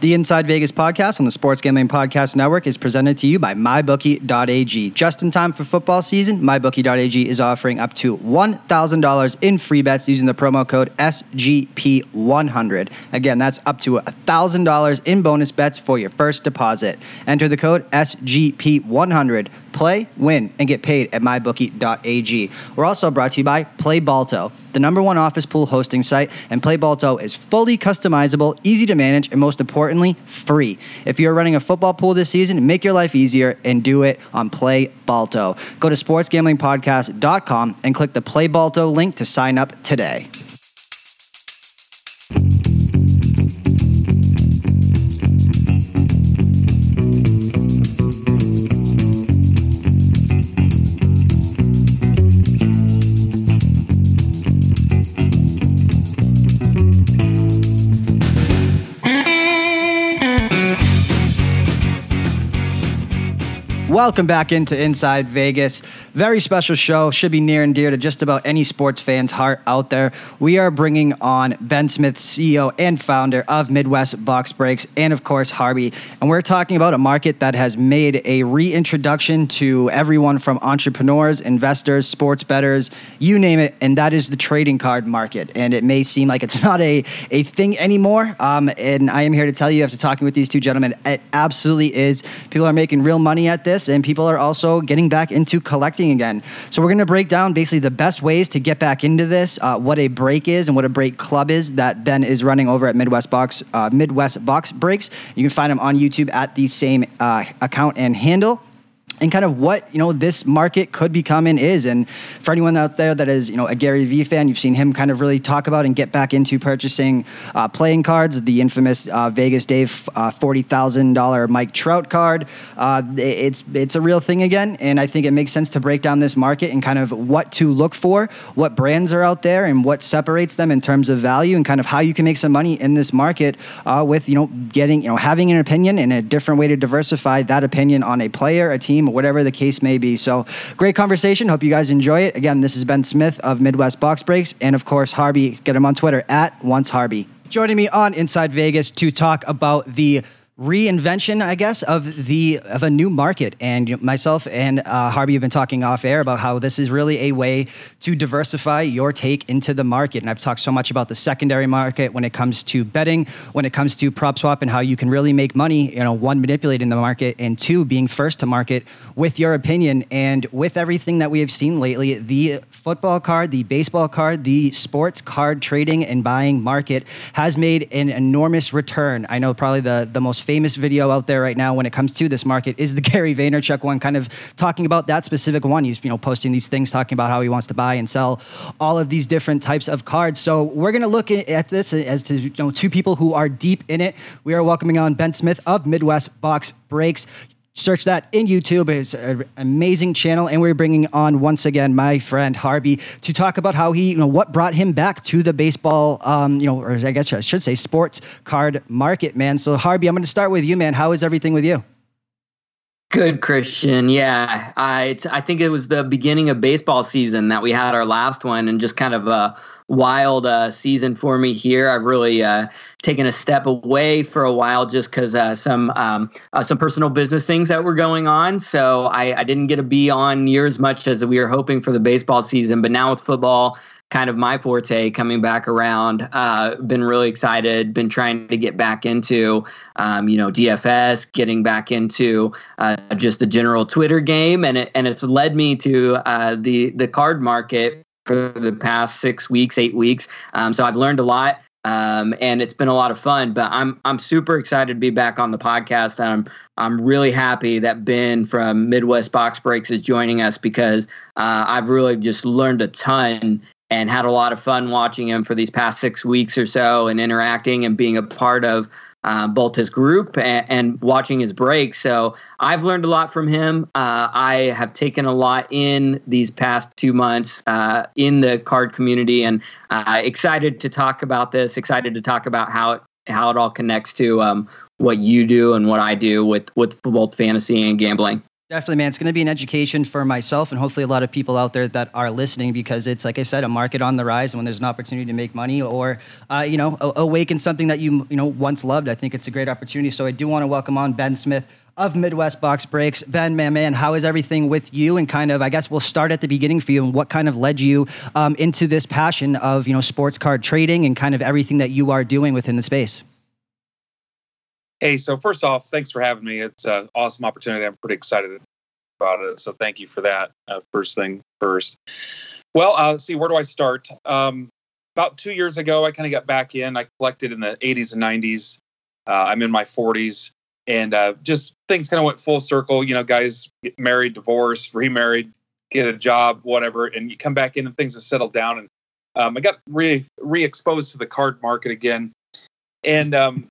The Inside Vegas podcast on the Sports Gambling Podcast Network is presented to you by MyBookie.ag. Just in time for football season, MyBookie.ag is offering up to $1,000 in free bets using the promo code SGP100. Again, that's up to $1,000 in bonus bets for your first deposit. Enter the code SGP100. Play, win, and get paid at MyBookie.ag. We're also brought to you by PlayBalto, the number one office pool hosting site, and PlayBalto is fully customizable, easy to manage, and most importantly, free. If you're running a football pool this season, make your life easier and do it on Play Balto. Go to sportsgamblingpodcast.com and click the Play Balto link to sign up today. Welcome back into Inside Vegas. Very special show. Should be near and dear to just about any sports fan's heart out there. We are bringing on Ben Smith, CEO and founder of Midwest Box Breaks, and of course, Harby. And we're talking about a market that has made a reintroduction to everyone from entrepreneurs, investors, sports bettors, you name it. And that is the trading card market. And it may seem like it's not a, a thing anymore. Um, and I am here to tell you, after talking with these two gentlemen, it absolutely is. People are making real money at this, and people are also getting back into collecting again. So we're going to break down basically the best ways to get back into this, uh, what a break is, and what a break club is that Ben is running over at Midwest Box uh, Midwest Box Breaks. You can find him on YouTube at the same uh, account and handle and kind of what you know this market could become and is. And for anyone out there that is you know a Gary Vee fan, you've seen him kind of really talk about and get back into purchasing uh, playing cards. The infamous uh, Vegas Dave uh, forty thousand dollar Mike Trout card. Uh, it's it's a real thing again, and I think it makes sense to break down this market and kind of what to look for, what brands are out there, and what separates them in terms of value, and kind of how you can make some money in this market uh, with you know getting you know having an opinion and a different way to diversify that opinion on a player, a team whatever the case may be. So, great conversation. Hope you guys enjoy it. Again, this is Ben Smith of Midwest Box Breaks, and of course, Harby. Get him on Twitter at once Harby. Joining me on Inside Vegas to talk about the reinvention, I guess, of the of a new market. And you know, myself and uh, Harby have been talking off air about how this is really a way to diversify your take into the market. And I've talked so much about the secondary market when it comes to betting, when it comes to prop swap, and how you can really make money. You know, one manipulating the market, and two being first to market with your opinion. And with everything that we have seen lately, the football card, the baseball card, the sports card trading and buying market has made an enormous return. I know probably the the most famous video out there right now when it comes to this market is the Gary Vaynerchuk one, kind of talking about that specific one. He's you know posting these things, talking about how he wants to buy and sell all of these different types of cards. So we're gonna look at this as to you know two people who are deep in it. We are welcoming on Ben Smith of Midwest Box Breaks. Search that in YouTube. It's an amazing channel, and we're bringing on once again my friend Harby to talk about how he, you know, what brought him back to the baseball, um, you know, or I guess I should say sports card market, man. So Harby, I'm going to start with you, man. How is everything with you? Good, Christian. Yeah, I I think it was the beginning of baseball season that we had our last one, and just kind of a wild uh, season for me here. I've really uh, taken a step away for a while just because uh, some um, uh, some personal business things that were going on. So I, I didn't get to be on near as much as we were hoping for the baseball season. But now it's football kind of my forte coming back around. Uh, been really excited. Been trying to get back into, um, you know, DFS, getting back into uh, just the general Twitter game, and it and it's led me to uh, the the card market for the past six weeks, eight weeks. Um, so I've learned a lot. Um, and it's been a lot of fun. But I'm I'm super excited to be back on the podcast. I'm I'm really happy that Ben from Midwest Box Breaks is joining us because uh, I've really just learned a ton and had a lot of fun watching him for these past six weeks or so and interacting and being a part of uh, both his group and, and, watching his break. So I've learned a lot from him. Uh, I have taken a lot in these past two months uh, in the card community, and uh, excited to talk about this. Excited to talk about how it how it all connects to um, what you do and what I do with with both fantasy and gambling. Definitely, man. It's going to be an education for myself and hopefully a lot of people out there that are listening because it's, like I said, a market on the rise. And when there's an opportunity to make money or, uh, you know, awaken something that you, you know, once loved, I think it's a great opportunity. So I do want to welcome on Ben Smith of Midwest Box Breaks. Ben, man, man, how is everything with you? And kind of, I guess we'll start at the beginning for you and what kind of led you um, into this passion of, you know, sports card trading and kind of everything that you are doing within the space. Hey, so first off, thanks for having me. It's an awesome opportunity. I'm pretty excited about it. So thank you for that. Uh, first thing first. Well, uh, see, where do I start? Um, about two years ago, I kind of got back in. I collected in the 80s and 90s. Uh, I'm in my 40s, and uh, just things kind of went full circle. You know, guys get married, divorced, remarried, get a job, whatever, and you come back in and things have settled down. And um, I got re re exposed to the card market again and um,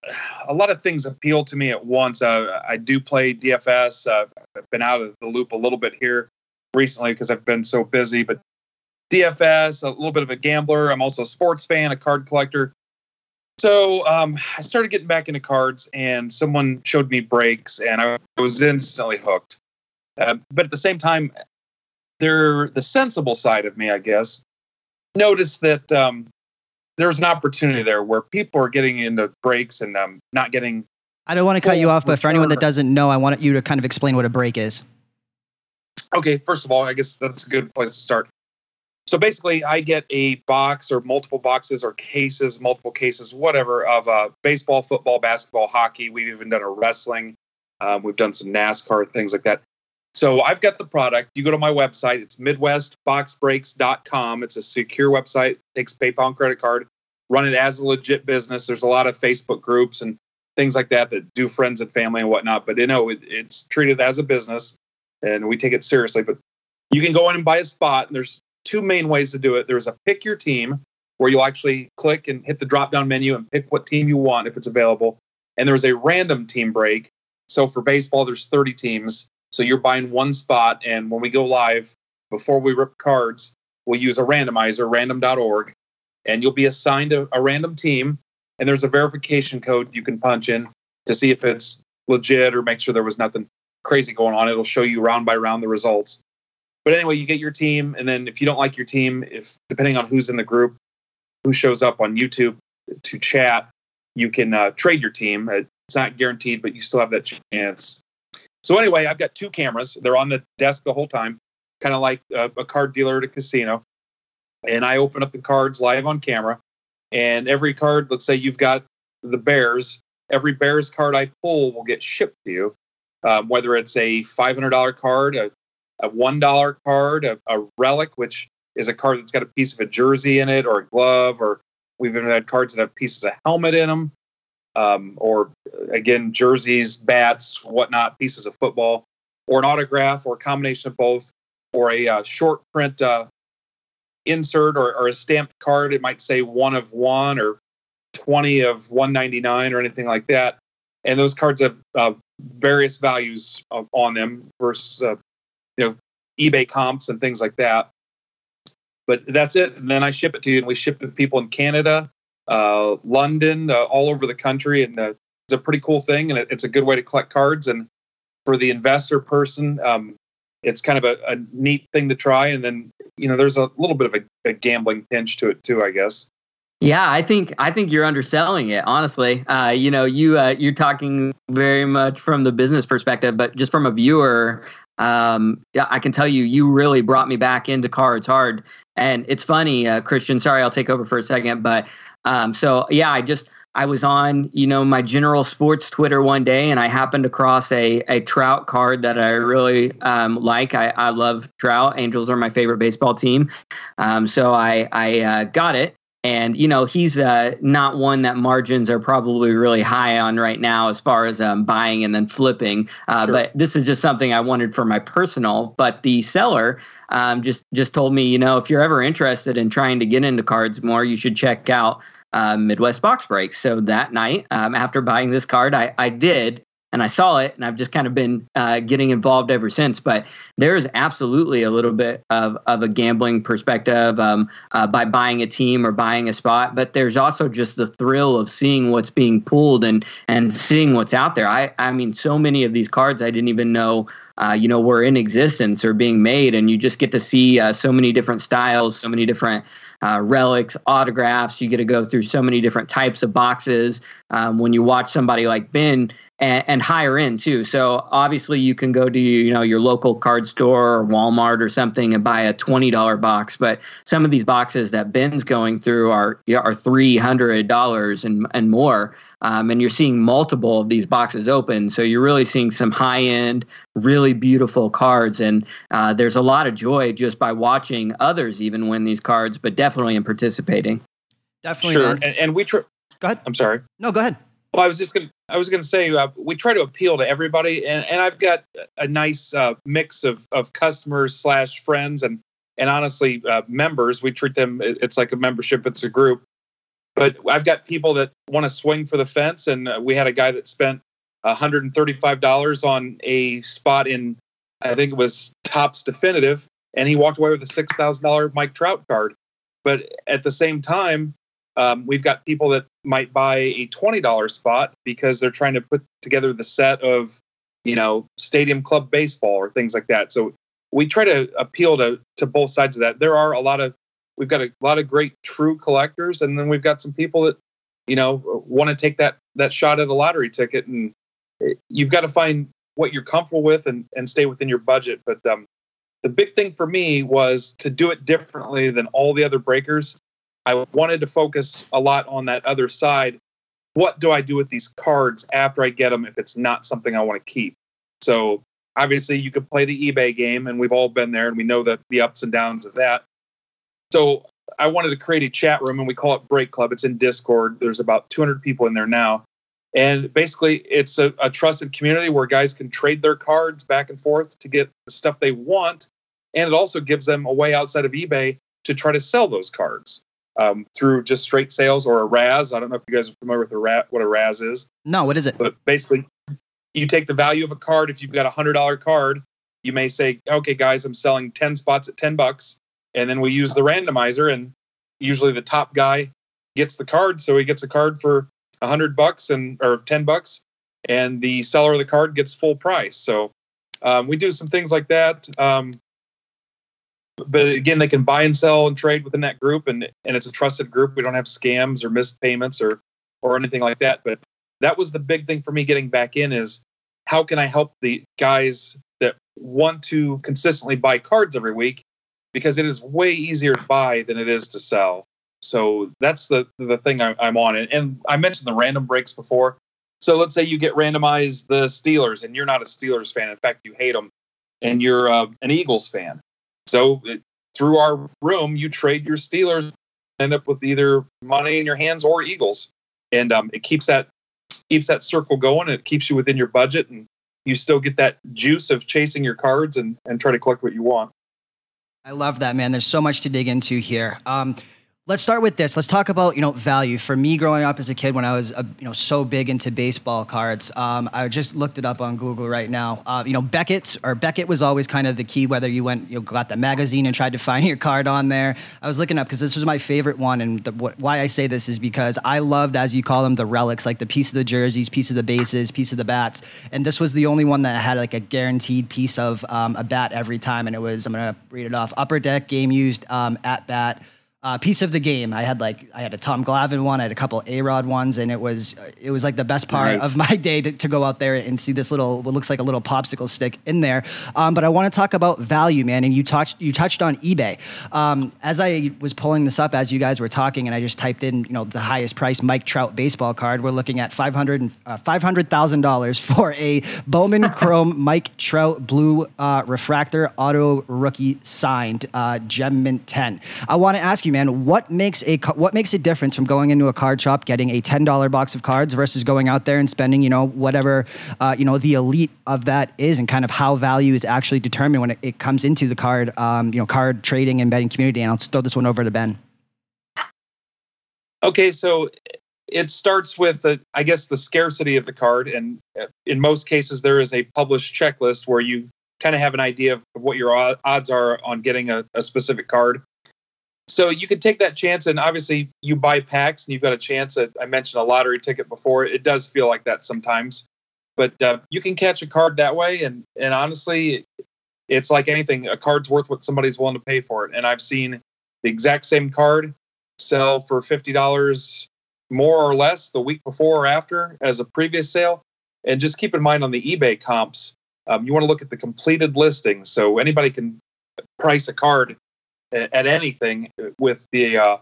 a lot of things appeal to me at once. Uh, I do play DFS. Uh, I've been out of the loop a little bit here recently because I've been so busy, but DFS, a little bit of a gambler. I'm also a sports fan, a card collector. So um, I started getting back into cards, and someone showed me breaks, and I was instantly hooked. Uh, but at the same time, they're the sensible side of me, I guess. Noticed that um, there's an opportunity there where people are getting into breaks and um, not getting. I don't want to cut you off, but for anyone that doesn't know, I want you to kind of explain what a break is. Okay, first of all, I guess that's a good place to start. So basically, I get a box or multiple boxes or cases, multiple cases, whatever, of uh, baseball, football, basketball, hockey. We've even done a wrestling. Um, we've done some NASCAR, things like that. So I've got the product. You go to my website. It's midwestboxbreaks.com. It's a secure website. Takes PayPal and credit card. Run it as a legit business. There's a lot of Facebook groups and things like that that do friends and family and whatnot. But you know, it, it's treated as a business, and we take it seriously. But you can go in and buy a spot. And there's two main ways to do it. There's a pick your team where you'll actually click and hit the drop down menu and pick what team you want if it's available. And there's a random team break. So for baseball, there's 30 teams so you're buying one spot, and when we go live, before we rip cards, we'll use a randomizer, random.org, and you'll be assigned a, a random team. And there's a verification code you can punch in to see if it's legit or make sure there was nothing crazy going on. It'll show you round by round the results. But anyway, you get your team, and then if you don't like your team, if depending on who's in the group, who shows up on YouTube to chat, you can uh, trade your team. It's not guaranteed, but you still have that chance. So anyway, I've got two cameras. They're on the desk the whole time, kind of like a, a card dealer at a casino. And I open up the cards live on camera. And every card, let's say you've got the Bears, every Bears card I pull will get shipped to you, um, whether it's a $500 card, a, a $1 card, a, a relic, which is a card that's got a piece of a jersey in it or a glove, or we've even had cards that have pieces of helmet in them um, or again, jerseys, bats, whatnot, pieces of football, or an autograph, or a combination of both, or a uh, short print uh, insert or, or, a stamped card. It might say one of one or 20 of 199 or anything like that. And those cards have uh, various values on them versus, uh, you know, eBay comps and things like that. But that's it. And then I ship it to you, and we ship it to people in Canada, uh, London, uh, all over the country, and uh, it's a pretty cool thing, and it, it's a good way to collect cards. And for the investor person, um, it's kind of a, a, neat thing to try. And then you know, there's a little bit of a, a, gambling pinch to it too, I guess. Yeah, I think I think you're underselling it. Honestly, uh, you know, you uh, you're talking very much from the business perspective, but just from a viewer, um, I can tell you, you really brought me back into cards hard. And it's funny, uh, Christian. Sorry, I'll take over for a second, but um, so yeah, I just I was on you know my general sports Twitter one day, and I happened across a a Trout card that I really um, like. I, I love Trout. Angels are my favorite baseball team, um, so I I uh, got it. And you know he's uh, not one that margins are probably really high on right now as far as um, buying and then flipping. Uh, sure. But this is just something I wanted for my personal. But the seller um, just just told me, you know, if you're ever interested in trying to get into cards more, you should check out uh, Midwest Box Breaks. So that night, um, after buying this card, I, I did. and I saw it, and I've just kind of been uh, getting involved ever since. But there is absolutely a little bit of of a gambling perspective um, uh, by buying a team or buying a spot, but there's also just the thrill of seeing what's being pulled and and seeing what's out there. I I mean, so many of these cards I didn't even know uh, you know, were in existence or being made. And you just get to see uh, so many different styles, so many different uh, relics, autographs. You get to go through so many different types of boxes. Um, when you watch somebody like Ben, and, and higher end too. So obviously you can go to you know your local card store or Walmart or something and buy a twenty dollar box. But some of these boxes that Ben's going through are are three hundred dollars and and more. Um, and you're seeing multiple of these boxes open. So you're really seeing some high end, really beautiful cards. And uh, there's a lot of joy just by watching others even win these cards, but definitely in participating. Definitely. Sure. And, and, we try. Go ahead. I'm sorry. No, go ahead. Well, I was just gonna. I was gonna say uh, we try to appeal to everybody, and, and I've got a nice uh, mix of of customers slash friends and and honestly uh, members. We treat them. It's like a membership. It's a group. But I've got people that want to swing for the fence, and uh, we had a guy that spent $135 on a spot in, I think it was Topps Definitive, and he walked away with a $6,000 Mike Trout card. But at the same time, um, we've got people that might buy a $20 spot because they're trying to put together the set of, you know, stadium club baseball or things like that. So we try to appeal to, to both sides of that. There are a lot of, we've got a lot of great true collectors, and then we've got some people that, you know, want to take that, that shot at a lottery ticket. And you've got to find what you're comfortable with and, and stay within your budget. But um, the big thing for me was to do it differently than all the other breakers I wanted to focus a lot on that other side. What do I do with these cards after I get them if it's not something I want to keep? So obviously you could play the eBay game and we've all been there and we know that the ups and downs of that. So I wanted to create a chat room and we call it Break Club. It's in Discord. There's about 200 people in there now. And basically, it's a, a, trusted community where guys can trade their cards back and forth to get the stuff they want. And it also gives them a way outside of eBay to try to sell those cards um, through just straight sales or a razz. I don't know if you guys are familiar with a razz, what a razz is. No, what is it? But basically, you take the value of a card. If you've got a hundred dollar card, you may say, "Okay, guys, I'm selling ten spots at ten bucks," and then we use the randomizer, and usually the top guy gets the card, so he gets a card for a hundred bucks and or ten bucks, and the seller of the card gets full price. So um, we do some things like that. Um, but again, they can buy and sell and trade within that group, and and it's a trusted group. We don't have scams or missed payments or or anything like that. But that was the big thing for me getting back in is how can I help the guys that want to consistently buy cards every week because it is way easier to buy than it is to sell. So that's the the thing I, am on. And, and I mentioned the random breaks before. So let's say you get randomized the Steelers, and you're not a Steelers fan. In fact, you hate them, and you're uh, an Eagles fan. So it, through our room, you trade your Steelers, end up with either money in your hands or Eagles, and um, it keeps that keeps that circle going. It keeps you within your budget, and you still get that juice of chasing your cards and and try to collect what you want. I love that, man. There's so much to dig into here. Um, Let's start with this. Let's talk about you know value. For me, growing up as a kid, when I was uh, you know so big into baseball cards, um, I just looked it up on Google right now. Uh, you know Beckett or Beckett was always kind of the key. Whether you went you know, got the magazine and tried to find your card on there. I was looking up because this was my favorite one, and the, wh- why I say this is because I loved, as you call them, the relics, like the piece of the jerseys, piece of the bases, piece of the bats, and this was the only one that had like a guaranteed piece of um, a bat every time, and it was I'm gonna read it off: Upper Deck game used um, at bat uh, piece of the game. I had like I had a Tom Glavine one, I had a couple A Rod ones, and it was it was like the best part nice. of my day to, to, go out there and see this little what looks like a little popsicle stick in there. Um, but I want to talk about value, man. And you touched you touched on eBay. Um, as I was pulling this up, as you guys were talking, and I just typed in you know the highest price Mike Trout baseball card. We're looking at five hundred uh, five hundred thousand dollars for a Bowman Chrome Mike Trout blue uh, refractor auto rookie signed uh, Gem Mint ten. I want to ask you man, what makes a what makes a difference from going into a card shop, getting a ten dollar box of cards versus going out there and spending, you know, whatever, uh, you know, the elite of that is, and kind of how value is actually determined when it, it comes into the card, um, you know, card trading and betting community. And I'll throw this one over to Ben. Okay, so it starts with, I guess, the scarcity of the card. And uh, in most cases, there is a published checklist where you kind of have an idea of what your odds are on getting a, a specific card. So you can take that chance, and obviously you buy packs, and you've got a chance. At, I mentioned a lottery ticket before; it does feel like that sometimes, but uh, you can catch a card that way. And and honestly, it's like anything; a card's worth what somebody's willing to pay for it. And I've seen the exact same card sell for fifty dollars more or less the week before or after as a previous sale. And just keep in mind on the eBay comps, um, you want to look at the completed listings. So anybody can price a card at, anything with the uh,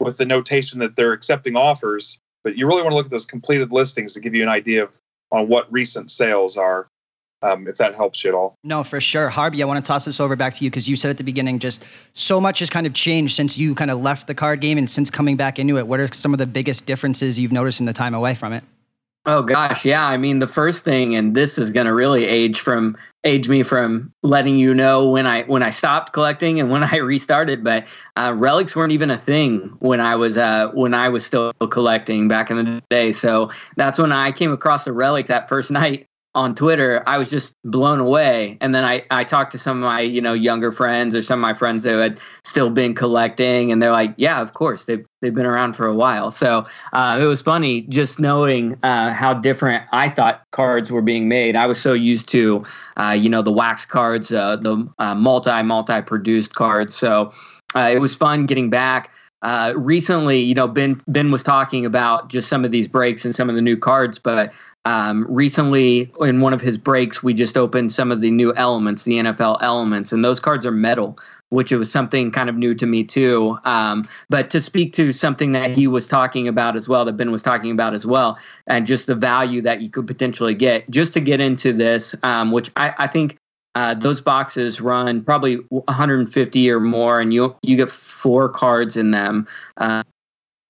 with the notation that they're accepting offers. But you really want to look at those completed listings to give you an idea of on what recent sales are um, if that helps you at all. No, for sure. Harby, I want to toss this over back to you because you said at the beginning just so much has kind of changed since you kind of left the card game and since coming back into it. What are some of the biggest differences you've noticed in the time away from it? Oh gosh, yeah. I mean, the first thing, and this is going to really age from age me from letting you know when I when I stopped collecting and when I restarted. But uh, relics weren't even a thing when I was uh, when I was still collecting back in the day. So that's when I came across a relic that first night on Twitter, I was just blown away. And then I, I talked to some of my, you know, younger friends or some of my friends who had still been collecting and they're like, yeah, of course, they've, they've been around for a while. So uh, it was funny just knowing uh, how different I thought cards were being made. I was so used to, uh, you know, the wax cards, uh, the uh, multi, multi produced cards. So uh, it was fun getting back. Uh, recently, you know, Ben Ben was talking about just some of these breaks and some of the new cards, but um, recently, in one of his breaks, we just opened some of the new elements, the NFL elements, and those cards are metal, which was something kind of new to me too. Um, but to speak to something that he was talking about as well, that Ben was talking about as well, and just the value that you could potentially get, just to get into this, um, which I, I think uh, those boxes run probably 150 or more, and you you get four cards in them. Uh,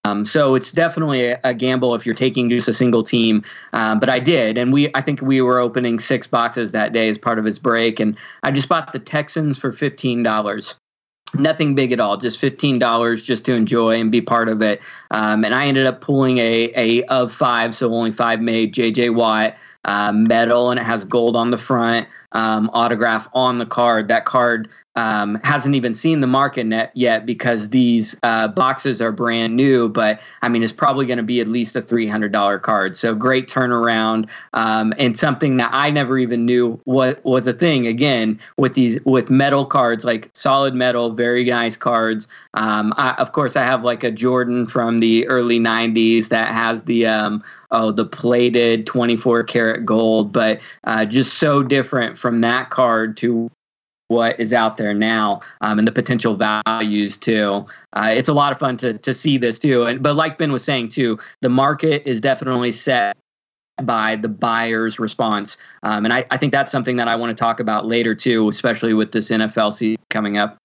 um, so it's definitely a, a, gamble if you're taking just a single team. Um, but I did, and we I think we were opening six boxes that day as part of his break, and I just bought the Texans for fifteen dollars. Nothing big at all, just fifteen dollars just to enjoy and be part of it. Um, and I ended up pulling a a of five, so only five made J.J. Watt uh, metal, and it has gold on the front um, autograph on the card. That card um, hasn't even seen the market net yet because these uh, boxes are brand new. But I mean, it's probably going to be at least a three hundred dollar card. So great turnaround um, and something that I never even knew what was a thing. Again, with these with metal cards, like solid metal, very nice cards. Um, I, of course, I have like a Jordan from the early '90s that has the um, oh the plated 24 karat gold, but uh, just so different from that card to what is out there now um, and the potential values too. Uh, it's a lot of fun to to see this too. And but like Ben was saying too, the market is definitely set by the buyer's response. Um, and I, I think that's something that I want to talk about later too, especially with this NFL season coming up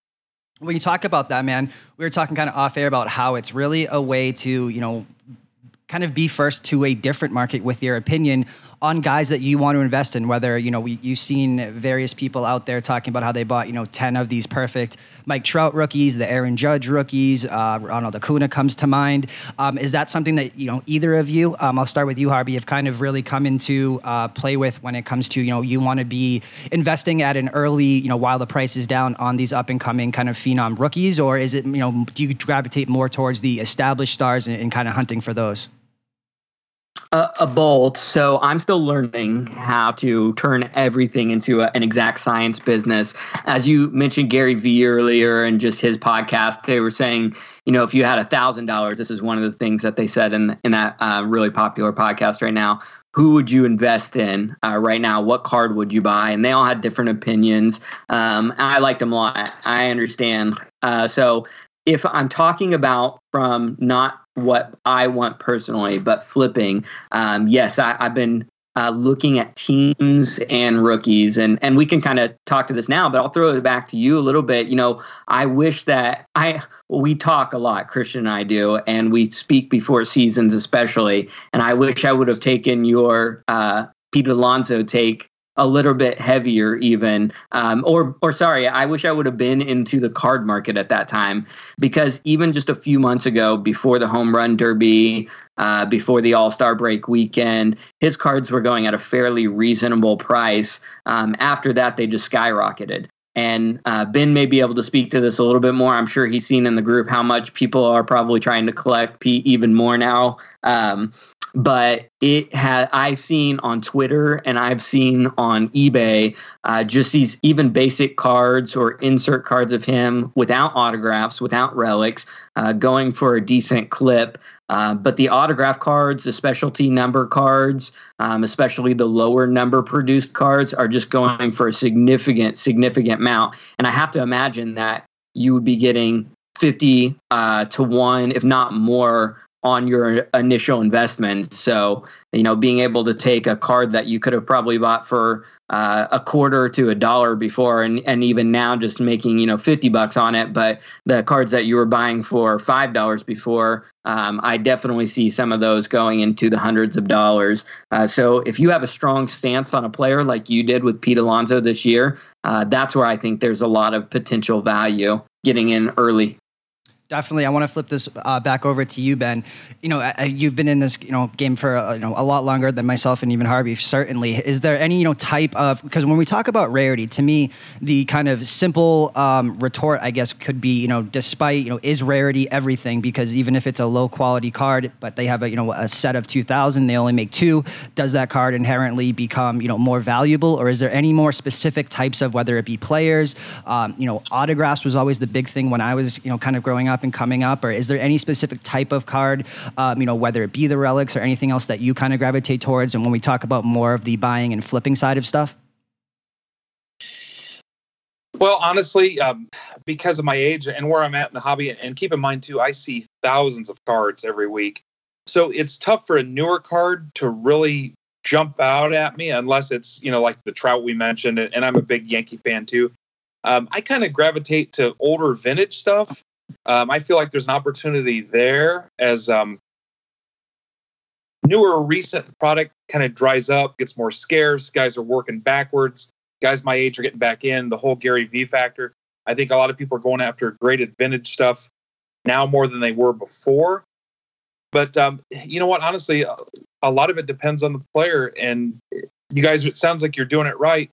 when you talk about that, man, we were talking kind of off air about how it's really a way to, you know, kind of be first to a different market with your opinion on guys that you want to invest in. Whether you know we, you've seen various people out there talking about how they bought you know ten of these perfect Mike Trout rookies, the Aaron Judge rookies, uh, Ronald Acuna comes to mind. Um, is that something that you know either of you? Um, I'll start with you, Harby. Have kind of really come into uh, play with when it comes to you know you want to be investing at an early you know while the price is down on these up and coming kind of phenom rookies, or is it you know do you gravitate more towards the established stars and, and kind of hunting for those? A, bolt. So I'm still learning how to turn everything into a, an exact science business. As you mentioned, Gary Vee earlier and just his podcast, they were saying, you know, if you had a thousand dollars, this is one of the things that they said in in that uh, really popular podcast right now. Who would you invest in uh, right now? What card would you buy? And they all had different opinions. Um, I liked them a lot. I understand. Uh, so if I'm talking about from not what I want personally, but flipping. Um, yes, I, have been uh, looking at teams and rookies, and and we can kind of talk to this now. But I'll throw it back to you a little bit. You know, I wish that I we talk a lot, Christian and I do, and we speak before seasons especially. And I wish I would have taken your uh, Pete Alonso take a little bit heavier even. Um, or or sorry i wish i would have been into the card market at that time because even just a few months ago before the home run derby uh, before the all-star break weekend his cards were going at a fairly reasonable price. Um, after that they just skyrocketed and uh, Ben may be able to speak to this a little bit more. I'm sure he's seen in the group how much people are probably trying to collect Pete even more now. Um, but it had I've seen on Twitter and I've seen on eBay uh, just these even basic cards or insert cards of him without autographs, without relics, uh, going for a decent clip. Uh, but the autograph cards, the specialty number cards, um, especially the lower number produced cards, are just going for a significant, significant amount. And I have to imagine that you would be getting 50 uh, to 1, if not more, on your initial investment. So, you know, being able to take a card that you could have probably bought for uh, a quarter to a dollar before, and, and even now just making, you know, 50 bucks on it. But the cards that you were buying for $5 before, um, I definitely see some of those going into the hundreds of dollars. Uh, so if you have a strong stance on a player like you did with Pete Alonso this year, uh, that's where I think there's a lot of potential value getting in early. Definitely, I want to flip this uh, back over to you, Ben. You know, uh, you've been in this you know game for uh, you know a lot longer than myself and even Harby. Certainly, is there any you know type of because when we talk about rarity, to me, the kind of simple um, retort, I guess, could be you know, despite you know, is rarity everything? Because even if it's a low quality card, but they have a you know a set of two thousand, they only make two. Does that card inherently become you know more valuable, or is there any more specific types of whether it be players, um, you know, autographs was always the big thing when I was you know kind of growing up up and coming up, or is there any specific type of card, um, you know, whether it be the relics or anything else that you kind of gravitate towards? And when we talk about more of the buying and flipping side of stuff. Well, honestly, um, because of my age and where I'm at in the hobby, and keep in mind too, I see thousands of cards every week. So it's tough for a newer card to really jump out at me unless it's, you know, like the Trout we mentioned. And I'm a big Yankee fan too. Um, I kind of gravitate to older vintage stuff. Um, I feel like there's an opportunity there as um, newer recent product kind of dries up, gets more scarce. Guys are working backwards. Guys my age are getting back in. The whole Gary Vee factor. I think a lot of people are going after graded vintage stuff now more than they were before. But um, you know what? Honestly, a lot of it depends on the player. And you guys, it sounds like you're doing it right.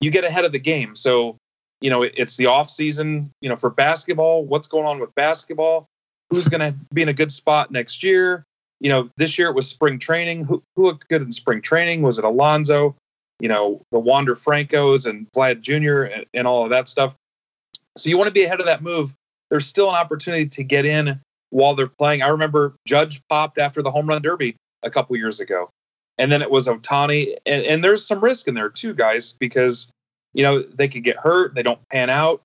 You get ahead of the game. So you know, it's the off season, you know, for basketball. What's going on with basketball? Who's going to be in a good spot next year? You know, this year it was spring training. Who, who looked good in spring training? Was it Alonso? You know, the Wander Francos and Vlad Jr. And, and all of that stuff. So you want to be ahead of that move. There's still an opportunity to get in while they're playing. I remember Judge popped after the home run derby a couple years ago. And then it was Ohtani. And, and there's some risk in there too, guys, because you know they could get hurt they don't pan out.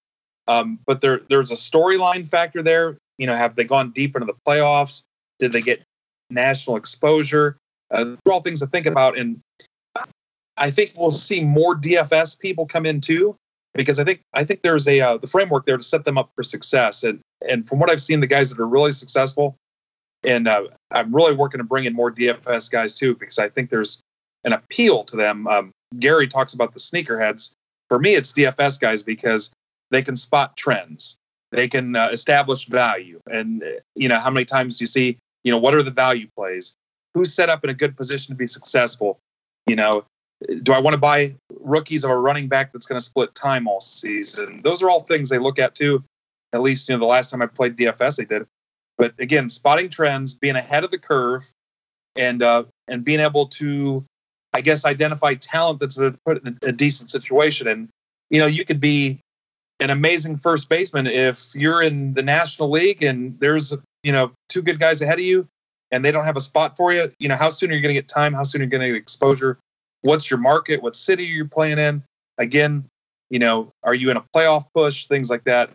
Um, but there there's a storyline factor there. You know have they gone deep into the playoffs? Did they get national exposure? Uh, are all things to think about. And i think we'll see more dfs people come in too because i think i think there's a uh, the framework there to set them up for success. And and from what i've seen the guys that are really successful and uh, i'm really working to bring in more dfs guys too because i think there's an appeal to them. Um, gary talks about the sneakerheads for me, it's DFS guys because they can spot trends. They can uh, establish value. And, uh, you know, how many times you see, you know, what are the value plays? Who's set up in a good position to be successful? You know, do I want to buy rookies of a running back that's going to split time all season? Those are all things they look at too. At least, you know, the last time I played DFS, they did. But again, spotting trends, being ahead of the curve, and uh, and being able to I guess, identify talent that's been put in a decent situation. And, you know, you could be an amazing first baseman if you're in the National League and there's, you know, two good guys ahead of you and they don't have a spot for you. You know, how soon are you going to get time? How soon are you going to get exposure? What's your market? What city are you're playing in? Again, you know, are you in a playoff push? Things like that.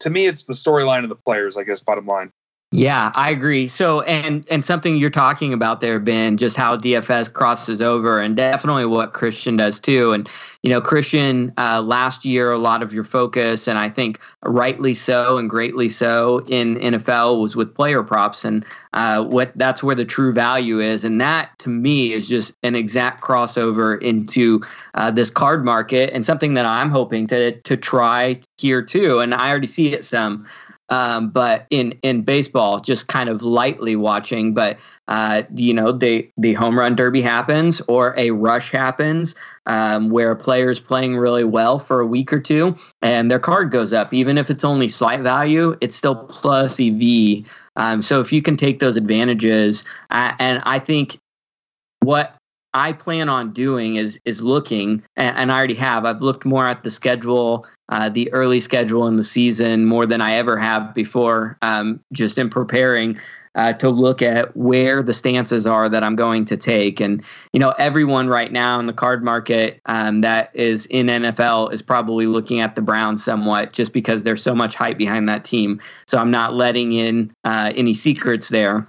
to me, it's the storyline of the players, I guess, bottom line. Yeah, I agree. So, and and something you're talking about there, Ben, just how DFS crosses over, and definitely what Christian does too. And you know, Christian, uh, last year a lot of your focus, and I think rightly so and greatly so, in NFL was with player props, and uh, what that's where the true value is, and that to me is just an exact crossover into uh, this card market, and something that I'm hoping to to try here too. And I already see it some. Um, but in in baseball, just kind of lightly watching. But uh, you know, the the home run derby happens or a rush happens um, where a player's playing really well for a week or two, and their card goes up, even if it's only slight value, it's still plus EV. Um, so if you can take those advantages, uh, and I think what I plan on doing is is looking, and, and, I already have. I've looked more at the schedule, uh, the early schedule in the season, more than I ever have before. Um, just in preparing uh, to look at where the stances are that I'm going to take, and you know, everyone right now in the card market um, that is in NFL is probably looking at the Browns somewhat, just because there's so much hype behind that team. So I'm not letting in uh, any secrets there,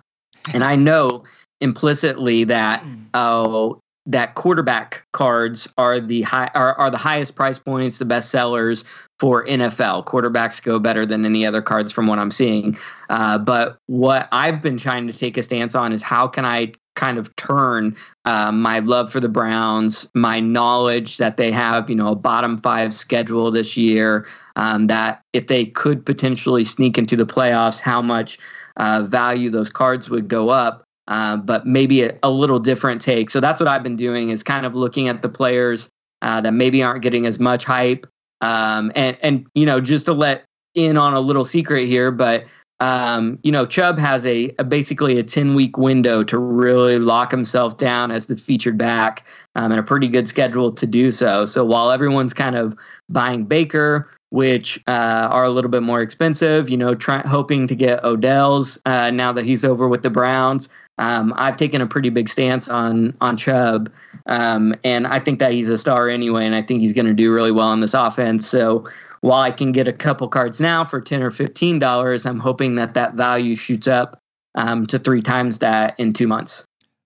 and I know implicitly that hmm. oh that quarterback cards are the high are, are the highest price points, the best sellers for NFL. Quarterbacks go better than any other cards from what I'm seeing. Uh, but what I've been trying to take a stance on is how can I kind of turn uh, my love for the Browns, my knowledge that they have, you know, a bottom five schedule this year, um, that if they could potentially sneak into the playoffs, how much uh, value those cards would go up. Uh, but maybe a, a, little different take. So that's what I've been doing is kind of looking at the players uh, that maybe aren't getting as much hype. Um, and and you know just to let in on a little secret here, but um, you know Chubb has a, a, basically a ten week window to really lock himself down as the featured back, um, and a pretty good schedule to do so. So while everyone's kind of buying Baker, which uh, are a little bit more expensive. You know, try, hoping to get Odell's uh, now that he's over with the Browns. Um, I've taken a pretty big stance on on Chubb, um, and I think that he's a star anyway, and I think he's going to do really well in this offense. So while I can get a couple cards now for ten or fifteen dollars, I'm hoping that that value shoots up um, to three times that in two months.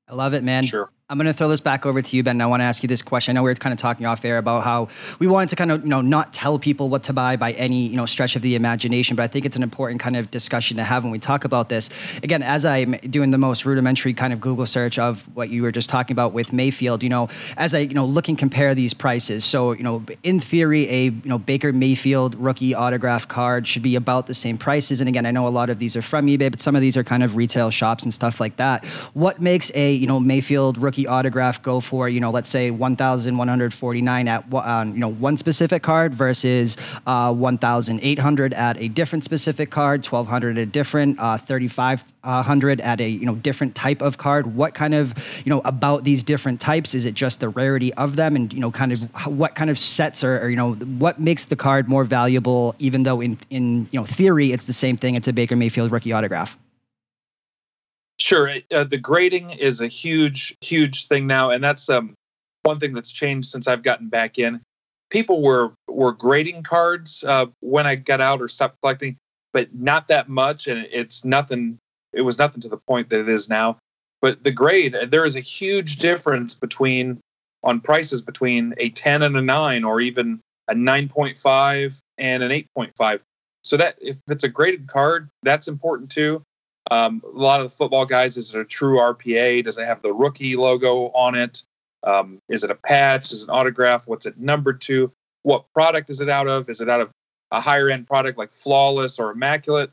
I love it, man. Sure. I'm going to throw this back over to you, Ben. I want to ask you this question. I know we were kind of talking off air about how we wanted to kind of, you know, not tell people what to buy by any, you know, stretch of the imagination, but I think it's an important kind of discussion to have when we talk about this. Again, as I'm doing the most rudimentary kind of Google search of what you were just talking about with Mayfield, you know, as I, you know, look and compare these prices. So, you know, in theory, a, you know, Baker Mayfield rookie autograph card should be about the same prices. And again, I know a lot of these are from eBay, but some of these are kind of retail shops and stuff like that. What makes a, you know, Mayfield rookie autograph go for you know let's say 1149 at uh, you know one specific card versus uh, 1800 at a different specific card 1200 at a different uh, 3500 at a you know different type of card. What kind of you know about these different types? Is it just the rarity of them? And you know kind of what kind of sets or you know what makes the card more valuable even though in in you know theory it's the same thing. It's a Baker Mayfield rookie autograph Sure. Uh, the grading is a huge, huge thing now, and that's um, one thing that's changed since I've gotten back in. People were were grading cards uh, when I got out or stopped collecting, but not that much, and it's nothing. It was nothing to the point that it is now. But the grade, there is a huge difference between on prices between a 10 and a 9 or even a 9.5 and an 8.5 so that if it's a graded card that's important too um, a lot of the football guys, is it a true RPA? Does it have the rookie logo on it? Um, is it a patch? Is it an autograph? What's it numbered to? What product is it out of? Is it out of a higher end product like Flawless or Immaculate?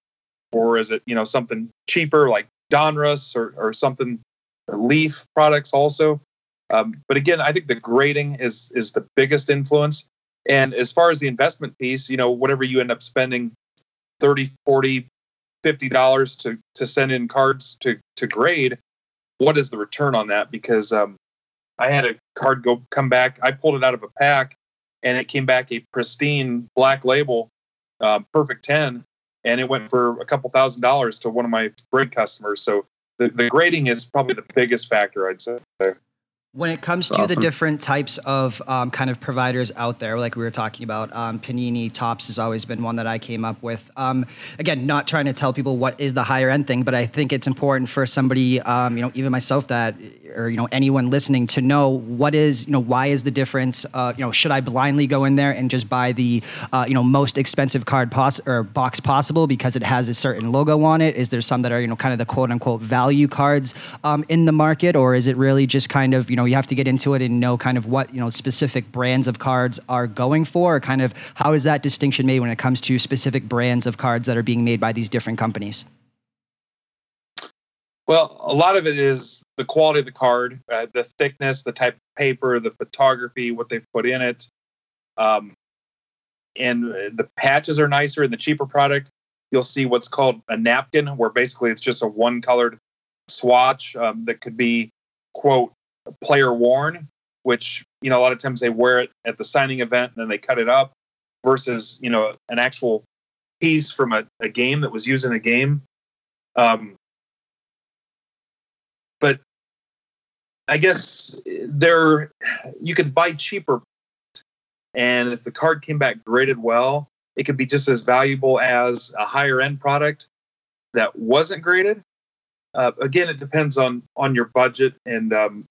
Or is it, you know, something cheaper like Donruss or, or something, Leaf products also? Um, but again, I think the grading is is the biggest influence. And as far as the investment piece, you know, whatever you end up spending 30, 40, fifty dollars to to send in cards to to grade, what is the return on that? Because um, I had a card go come back. I pulled it out of a pack, and it came back a pristine black label, uh, perfect ten, and it went for a couple thousand dollars to one of my grade customers. So the, the grading is probably the biggest factor, I'd say. When it comes to the different types of um, kind of providers out there, like we were talking about, um, Panini Topps has always been one that I came up with. Um, again, not trying to tell people what is the higher end thing, but I think it's important for somebody, um, you know, even myself that, or you know, anyone listening to know what is, you know, why is the difference? Uh, you know, should I blindly go in there and just buy the, uh, you know, most expensive card pos- or box possible because it has a certain logo on it? Is there some that are, you know, kind of the quote unquote value cards um, in the market, or is it really just kind of, you know, you have to get into it and know kind of what you know specific brands of cards are going for, or kind of how is that distinction made when it comes to specific brands of cards that are being made by these different companies? Well, a lot of it is the quality of the card, uh, the thickness, the type of paper, the photography, what they've put in it. Um, and the patches are nicer in the cheaper product. You'll see what's called a napkin, where basically it's just a one colored swatch um, that could be, quote, player worn, which you know a lot of times they wear it at the signing event and then they cut it up, versus you know an actual piece from a, a game that was used in a game. Um, but I guess there you could buy cheaper, and if the card came back graded well, it could be just as valuable as a higher end product that wasn't graded. Uh, again, it depends on on your budget and um,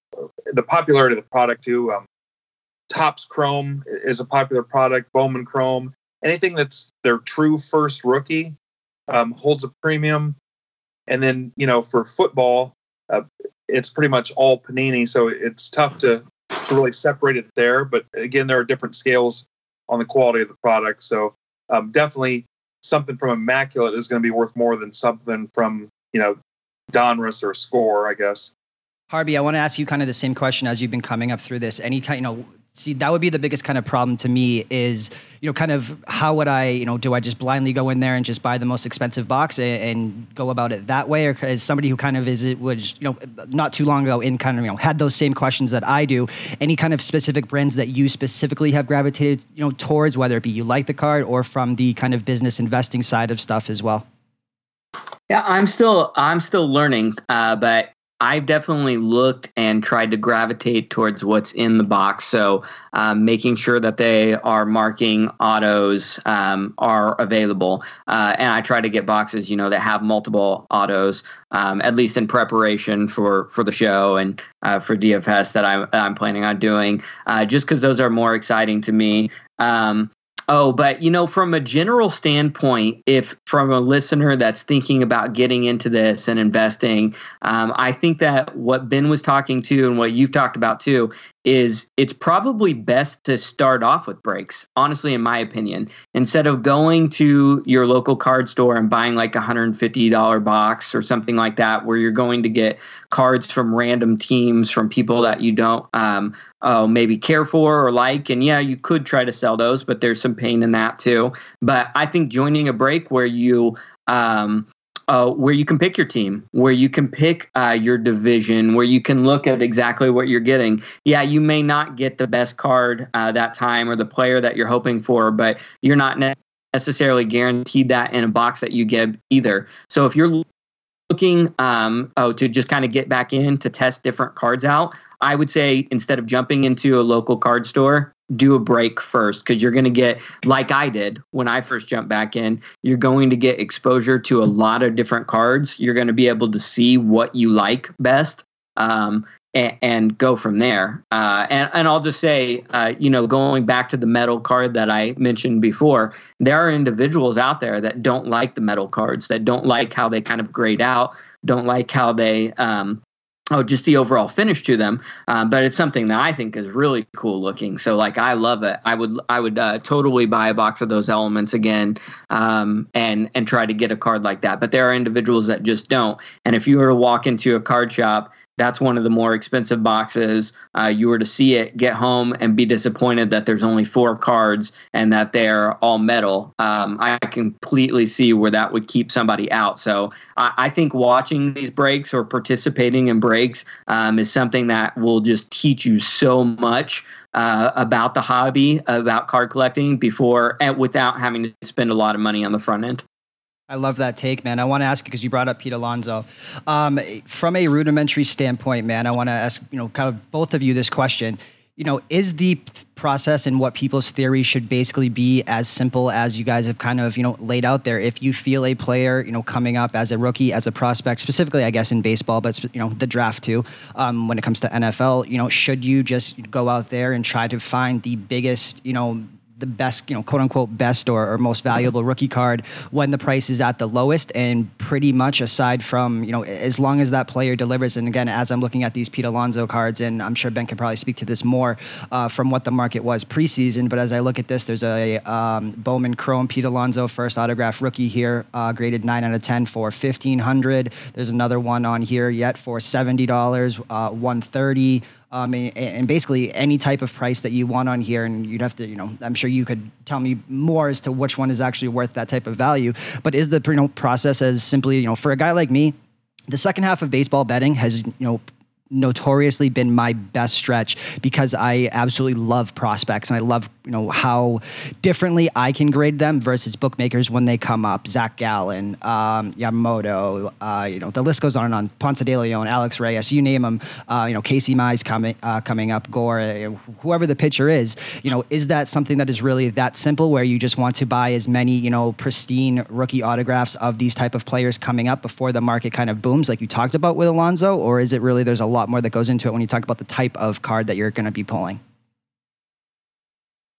the popularity of the product too. Um, Topps Chrome is a popular product. Bowman Chrome, anything that's their true first rookie, um, holds a premium. And then you know for football, uh, it's pretty much all Panini, so it's tough to to really separate it there. But again, there are different scales on the quality of the product. So um, definitely something from Immaculate is going to be worth more than something from you know Donruss or Score, I guess. Harby, I want to ask you kind of the same question as you've been coming up through this. Any kind, you know, see, that would be the biggest kind of problem to me is, you know, kind of how would I, you know, do I just blindly go in there and just buy the most expensive box and, and go about it that way? Or as somebody who kind of is, it you know, not too long ago in kind of, you know, had those same questions that I do, any kind of specific brands that you specifically have gravitated, you know, towards, whether it be you like the card or from the kind of business investing side of stuff as well? Yeah, I'm still I'm still learning, uh, but I've definitely looked and tried to gravitate towards what's in the box. So, um, making sure that they are marking autos um, are available. Uh, and I try to get boxes, you know, that have multiple autos, um, at least in preparation for for the show and uh, for DFS that I'm, I'm planning on doing, uh, just because those are more exciting to me. Um, Oh, but you know, from a general standpoint, if from a listener that's thinking about getting into this and investing, um, I think that what Ben was talking to and what you've talked about too is it's probably best to start off with breaks honestly in my opinion. Instead of going to your local card store and buying like a $150 box or something like that where you're going to get cards from random teams from people that you don't um, oh, maybe care for or like. And yeah you could try to sell those but there's some pain in that too. But i think joining a break where you um, uh, where you can pick your team, where you can pick uh, your division, where you can look at exactly what you're getting. Yeah, you may not get the best card uh, that time or the player that you're hoping for, but you're not necessarily guaranteed that in a box that you get either. So if you're looking um, oh, to just kind of get back in to test different cards out, I would say instead of jumping into a local card store, do a break first because you're going to get, like I did when I first jumped back in, you're going to get exposure to a lot of different cards. You're going to be able to see what you like best. Um, and, and, go from there. Uh, and, and I'll just say, uh, you know, going back to the metal card that I mentioned before, there are individuals out there that don't like the metal cards, that don't like how they kind of grade out, don't like how they um, oh just the overall finish to them. Um, but it's something that i think is really cool looking. So like i love it. I would i would uh, totally buy a box of those elements again um, and and try to get a card like that. But there are individuals that just don't. And if you were to walk into a card shop that's one of the more expensive boxes. Uh, you were to see it, get home, and be disappointed that there's only four cards and that they're all metal. Um, I completely see where that would keep somebody out. So I, I think watching these breaks or participating in breaks um, is something that will just teach you so much uh, about the hobby, about card collecting before and without having to spend a lot of money on the front end. I love that take, man. I want to ask you because you brought up Pete Alonso. Um, from a rudimentary standpoint, man, I want to ask you know kind of both of you this question. You know, is the process and what people's theory should basically be as simple as you guys have kind of you know laid out there? If you feel a player you know coming up as a rookie, as a prospect, specifically, I guess in baseball, but you know the draft too. Um, when it comes to NFL, you know, should you just go out there and try to find the biggest you know the best, you know, quote unquote best or, or, most valuable rookie card when the price is at the lowest. And pretty much aside from, you know, as long as that player delivers. And again, as I'm looking at these Pete Alonso cards, and I'm sure Ben can probably speak to this more uh, from what the market was preseason. But as I look at this, there's a um, Bowman Chrome Pete Alonso first autograph rookie here, uh, graded 9 out of 10 for 1500 There's another one on here yet for $70, uh, 130 um, and, and, basically any type of price that you want on here. And you'd have to, you know, I'm sure you could tell me more as to which one is actually worth that type of value. But is the you know, process as simply, you know, for a guy like me, the second half of baseball betting has, you know, notoriously been my best stretch because I absolutely love prospects and I love you know how differently I can grade them versus bookmakers when they come up. Zach Gallen, um, Yamamoto, uh, you know the list goes on and on. Ponce de Leon, Alex Reyes, you name them. Uh, you know Casey Mize coming uh, coming up, Gore, uh, whoever the pitcher is. You know is that something that is really that simple where you just want to buy as many you know pristine rookie autographs of these type of players coming up before the market kind of booms like you talked about with Alonso, or is it really there's a lot lot more that goes into it when you talk about the type of card that you're going to be pulling.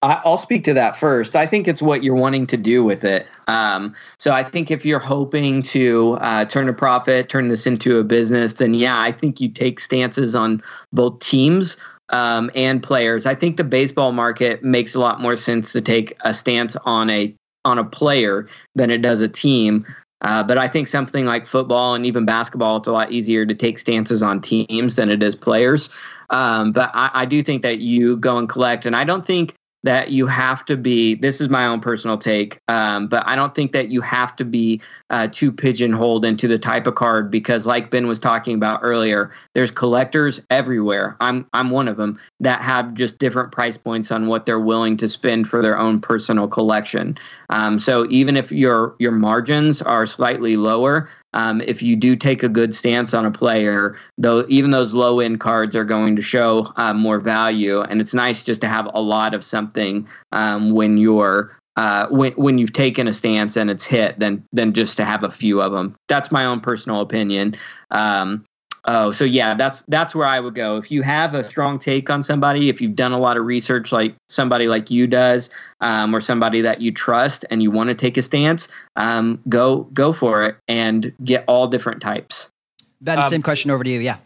I'll speak to that first. I think it's what you're wanting to do with it. Um, so I think if you're hoping to uh, turn a profit, turn this into a business, then yeah, I think you take stances on both teams um, and players. I think the baseball market makes a lot more sense to take a stance on a on a player than it does a team. Uh, but I think something like football and even basketball, it's a lot easier to take stances on teams than it is players. Um, but I, I, do think that you go and collect, and I don't think that you have to be this is my own personal take um, but i don't think that you have to be uh, too pigeonholed into the type of card because like ben was talking about earlier there's collectors everywhere. I'm i'm one of them that have just different price points on what they're willing to spend for their own personal collection. Um, so even if your your margins are slightly lower um, if you do take a good stance on a player, though, even those low end cards are going to show uh, more value. And it's nice just to have a lot of something um, when you're uh, when when you've taken a stance and it's hit, than than just to have a few of them. That's my own personal opinion. Um, Oh, so yeah, that's that's where I would go. If you have a strong take on somebody, if you've done a lot of research, like somebody like you does, um, or somebody that you trust, and you want to take a stance, um, go go for it and get all different types. Ben, um, same question over to you. Yeah.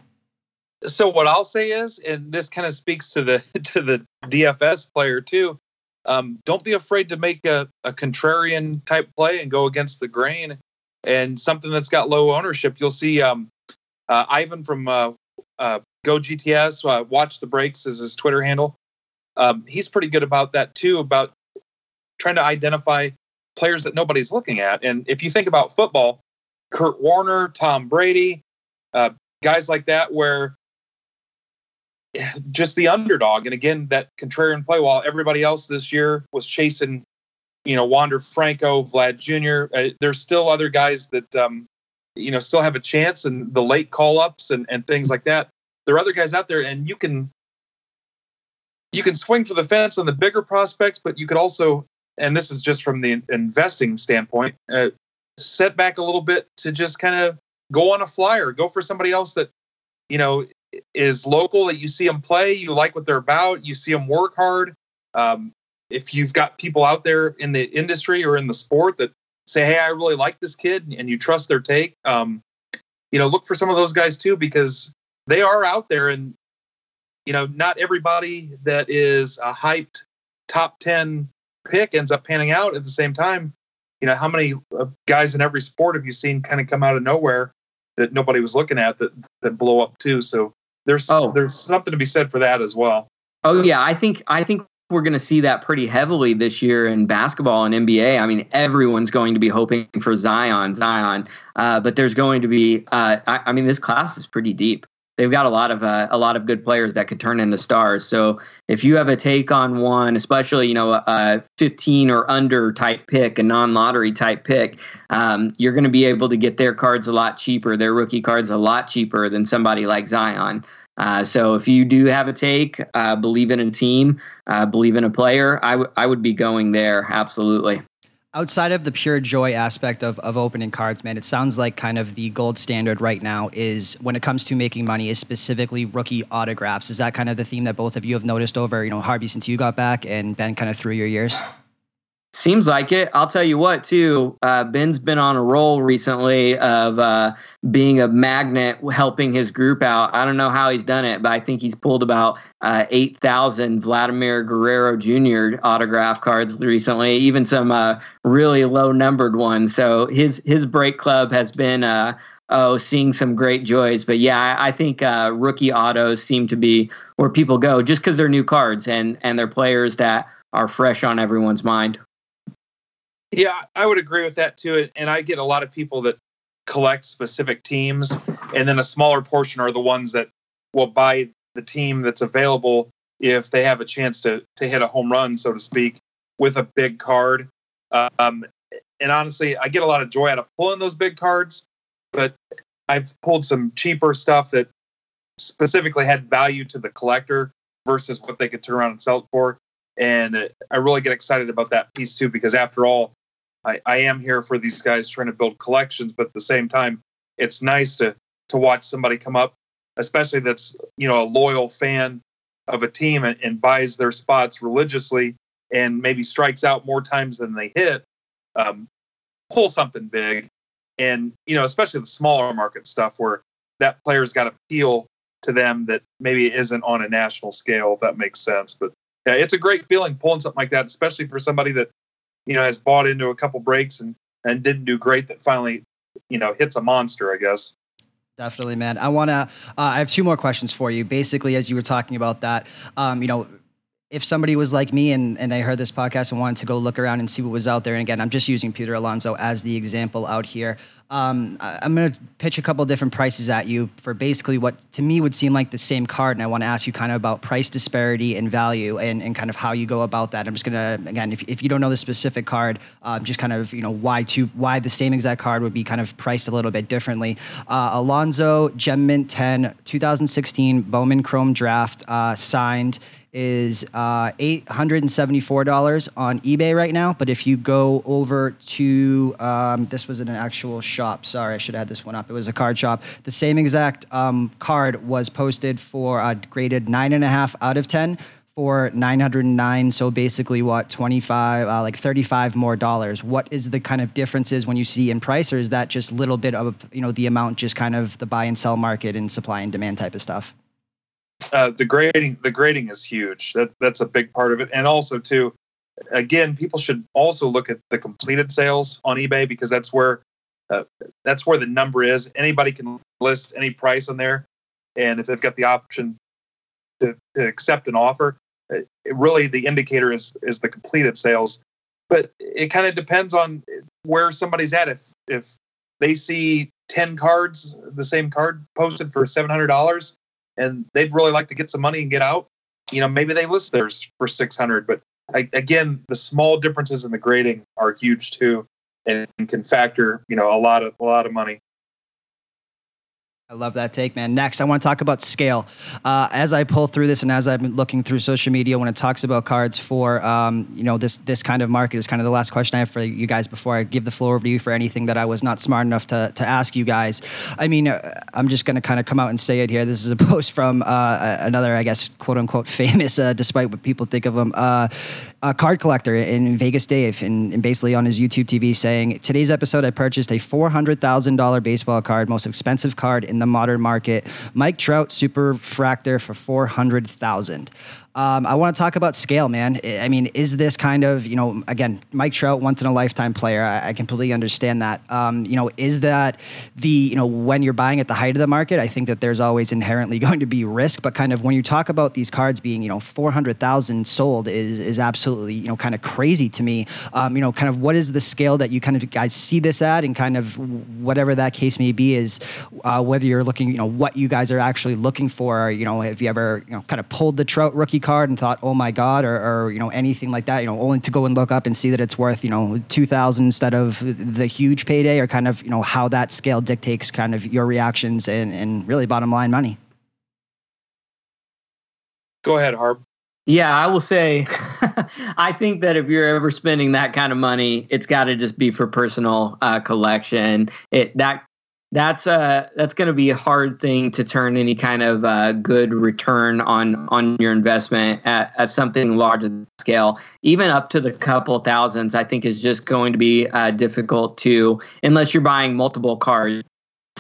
So what I'll say is, and this kind of speaks to the to the DFS player too. Um, don't be afraid to make a, a contrarian type play and go against the grain and something that's got low ownership. You'll see um, uh, Ivan from uh, uh, Go GTS, uh, Watch the Breaks is his Twitter handle. Um, he's pretty good about that too, about trying to identify players that nobody's looking at. And if you think about football, Kurt Warner, Tom Brady, uh, guys like that, where just the underdog. And again, that contrarian play while everybody else this year was chasing, you know, Wander Franco, Vlad Jr. Uh, there's still other guys that um, you know still have a chance and the late call ups and, and things like that. There are other guys out there and you can you can swing for the fence on the bigger prospects but you could also and this is just from the investing standpoint uh, set back a little bit to just kind of go on a flyer go for somebody else that you know is local that you see them play you like what they're about you see them work hard. Um, if you've got people out there in the industry or in the sport that say, hey, I really like this kid, and you trust their take, um, you know, look for some of those guys too because they are out there, and you know, not everybody that is a hyped top ten pick ends up panning out at the same time. You know, how many uh, guys in every sport have you seen kind of come out of nowhere that nobody was looking at that that blow up too? So there's oh. there's something to be said for that as well. Oh yeah, I think I think we're going to see that pretty heavily this year in basketball and NBA. I mean, everyone's going to be hoping for Zion, Zion, uh, but there's going to be. Uh, I, I, mean, this class is pretty deep. they've got a lot of uh, a lot of good players that could turn into stars. So if you have a take on one, especially you know a 15 or under type pick, a non-lottery type pick, um, you're going to be able to get their cards a lot cheaper, their rookie cards a lot cheaper than somebody like Zion. Uh, so if you do have a take, uh, believe in a team, uh, believe in a player, I, w- I would be going there absolutely outside of the pure joy aspect of, of opening cards, man, it sounds like kind of the gold standard right now is when it comes to making money is specifically rookie autographs. Is that kind of the theme that both of you have noticed over, you know, Harby since you got back and Ben kind of through your years? Seems like it. I'll tell you what, too. Uh, Ben's been on a roll recently of uh, being a magnet, helping his group out. I don't know how he's done it, but I think he's pulled about uh, 8,000 Vladimir Guerrero Jr. autograph cards recently, even some uh, really low numbered ones. So his his break club has been uh, oh, seeing some great joys. But yeah, I, I think uh, rookie autos seem to be where people go just because they're new cards and and they're players that are fresh on everyone's mind. Yeah, I would agree with that too. And I get a lot of people that collect specific teams, and then a smaller portion are the ones that will buy the team that's available if they have a chance to to hit a home run, so to speak, with a big card. Um, and honestly, I get a lot of joy out of pulling those big cards, but I've pulled some cheaper stuff that specifically had value to the collector versus what they could turn around and sell it for. And I really get excited about that piece too, because after all, I, I am here for these guys trying to build collections, but at the same time, it's nice to to watch somebody come up, especially that's you know a loyal fan of a team and, and buys their spots religiously and maybe strikes out more times than they hit, um, pull something big, and you know especially the smaller market stuff where that player's got appeal to them that maybe isn't on a national scale, if that makes sense. But yeah, it's a great feeling pulling something like that, especially for somebody that you know, has bought into a couple breaks and and didn't do great that finally, you know, hits a monster, I guess. Definitely, man. I want to. Uh, I have two more questions for you. Basically, as you were talking about that, um, you know, if somebody was like me and, and they heard this podcast and wanted to go look around and see what was out there, and again, I'm just using Peter Alonso as the example out here. Um, I'm going to pitch a couple different prices at you for basically what to me would seem like the same card. And I want to ask you kind of about price disparity and value and, and kind of how you go about that. I'm just going to, again, if, if you don't know the specific card, um, just kind of, you know, why to, why the same exact card would be kind of priced a little bit differently. Uh, Alonso Gem Mint 10, 2016 Bowman Chrome Draft uh, signed is uh, $874 on eBay right now. But if you go over to, um, this was an actual shop. Sorry, I should have had this one up. It was a card shop. The same exact um, card was posted for uh, graded 9.5 out of 10 for 909 so basically what 25 uh, like 35 more dollars what is the kind of differences when you see in price or is that just a little bit of you know the amount just kind of the buy and sell market and supply and demand type of stuff uh, the grading the grading is huge. That that's a big part of it, and also too, again, people should also look at the completed sales on eBay because that's where uh, that's where the number is. Anybody can list any price on there, and if they've got the option to, to accept an offer, uh, it, really the indicator is is the completed sales. But it kind of depends on where somebody's at. If if they see ten cards, the same card posted for seven hundred dollars, and they'd really like to get some money and get out, you know, maybe they list theirs for 600. But I, again, the small differences in the grading are huge too, and can factor, you know, a lot of a lot of money. I love that take, man. Next, I want to talk about scale. Uh, as I pull through this, and as I've been looking through social media, when it talks about cards for um, you know this this kind of market, is kind of the last question I have for you guys before I give the floor over to you for anything that I was not smart enough to to ask you guys. I mean, uh, I'm just going to kind of come out and say it here. This is a post from uh, another, I guess, quote unquote famous, uh, despite what people think of him, uh, a card collector in Vegas, Dave, and, basically on his YouTube TV saying, "Today's episode, I purchased a four hundred thousand dollar baseball card, most expensive card in the modern market. Mike Trout super fractor for 400,000. Um, I want to talk about scale, man. I mean, is this kind of, you know, again, Mike Trout, once in a lifetime player. I, I completely understand that. Um, you know, is that the, you know, when you're buying at the height of the market, I think that there's always inherently going to be risk, but kind of when you talk about these cards being, you know, 400,000 sold is, is absolutely, you know, kind of crazy to me. Um, you know, kind of what is the scale that you kind of guys see this at and kind of whatever that case may be is uh, whether you're looking, you know, what you guys are actually looking for. You know, have you ever, you know, kind of pulled the Trout rookie card and thought, oh my God, or, or, you know, anything like that, you know, only to go and look up and see that it's worth, you know, 2000 instead of the huge payday or kind of, you know, how that scale dictates kind of your reactions and, and really bottom line money. Go ahead, Harb. Yeah, I will say, I think that if you're ever spending that kind of money, it's got to just be for personal uh, collection. It that that's uh that's going to be a hard thing to turn any kind of uh, good return on on your investment at, at something larger scale. Even up to the couple thousands i think is just going to be uh, difficult to unless you're buying multiple cars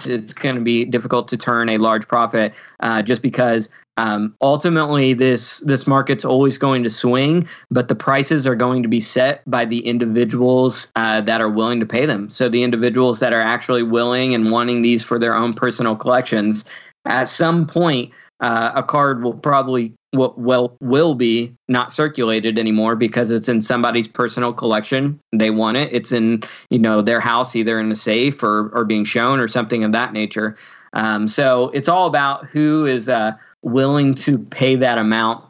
it's going to be difficult to turn a large profit uh, just because um, ultimately this this market's always going to swing but the prices are going to be set by the individuals uh, that are willing to pay them. So the individuals that are actually willing and wanting these for their own personal collections at some point uh, a card will probably will, will will be not circulated anymore because it's in somebody's personal collection. They want it. It's in you know their house either in a safe or or being shown or something of that nature. Um, so it's all about who is uh, willing to pay that amount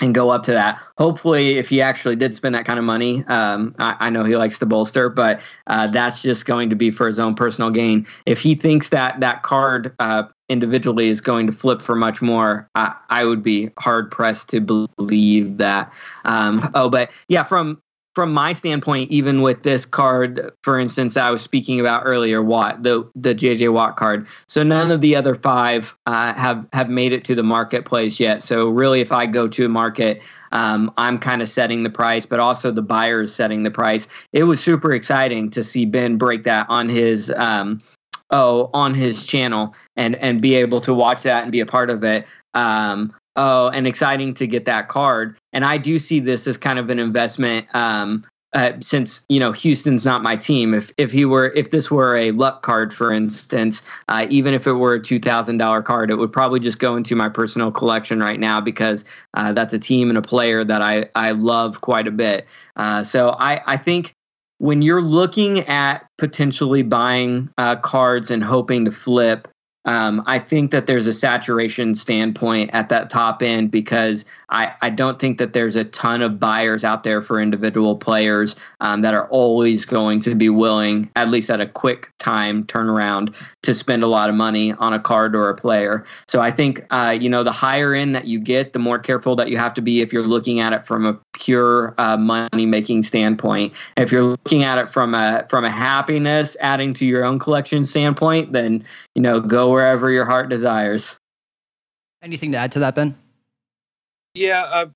and go up to that. Hopefully, if he actually did spend that kind of money, um, I, I, know he likes to bolster, but uh, that's just going to be for his own personal gain. If he thinks that that card uh, individually is going to flip for much more, I, I would be hard pressed to believe that. Um, oh, but yeah, from from my standpoint, even with this card, for instance, I was speaking about earlier, Watt, the the JJ Watt card. So none of the other five uh, have have made it to the marketplace yet. So really, if I go to a market, um, I'm kind of setting the price, but also the buyer is setting the price. It was super exciting to see Ben break that on his. Um, oh, on his channel and and be able to watch that and be a part of it. Um, oh, and exciting to get that card. And I do see this as kind of an investment. Um, uh, since you know Houston's not my team, if if he were if this were a luck card, for instance, uh, even if it were a two thousand dollar card, it would probably just go into my personal collection right now because uh, that's a team and a player that I I love quite a bit. Uh, so I I think when you're looking at potentially buying uh, cards and hoping to flip, um, I think that there's a saturation standpoint at that top end because I, I don't think that there's a ton of buyers out there for individual players um, that are always going to be willing, at least at a quick time turnaround, to spend a lot of money on a card or a player. So I think, uh, you know, the higher end that you get, the more careful that you have to be if you're looking at it from a pure uh, money making standpoint. If you're looking at it from a from a happiness adding to your own collection standpoint, then you know go wherever your heart desires. Anything to add to that, Ben? Yeah, uh,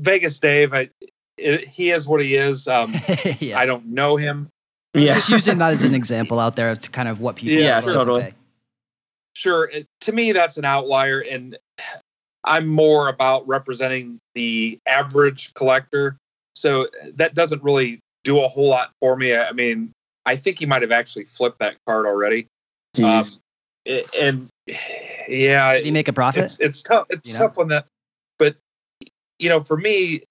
Vegas Dave. I, it, he is what he is. Um, yeah. I don't know him. Yeah, just using that as an example out there to kind of what people. Yeah, totally. Sure. It, to me, that's an outlier, and I'm more about representing the average collector. So that doesn't really do a whole lot for me. I mean, I think he might have actually flipped that card already. Um, and yeah, did he make a profit? It's, it's tough. It's you tough know? on that. But you know, for me,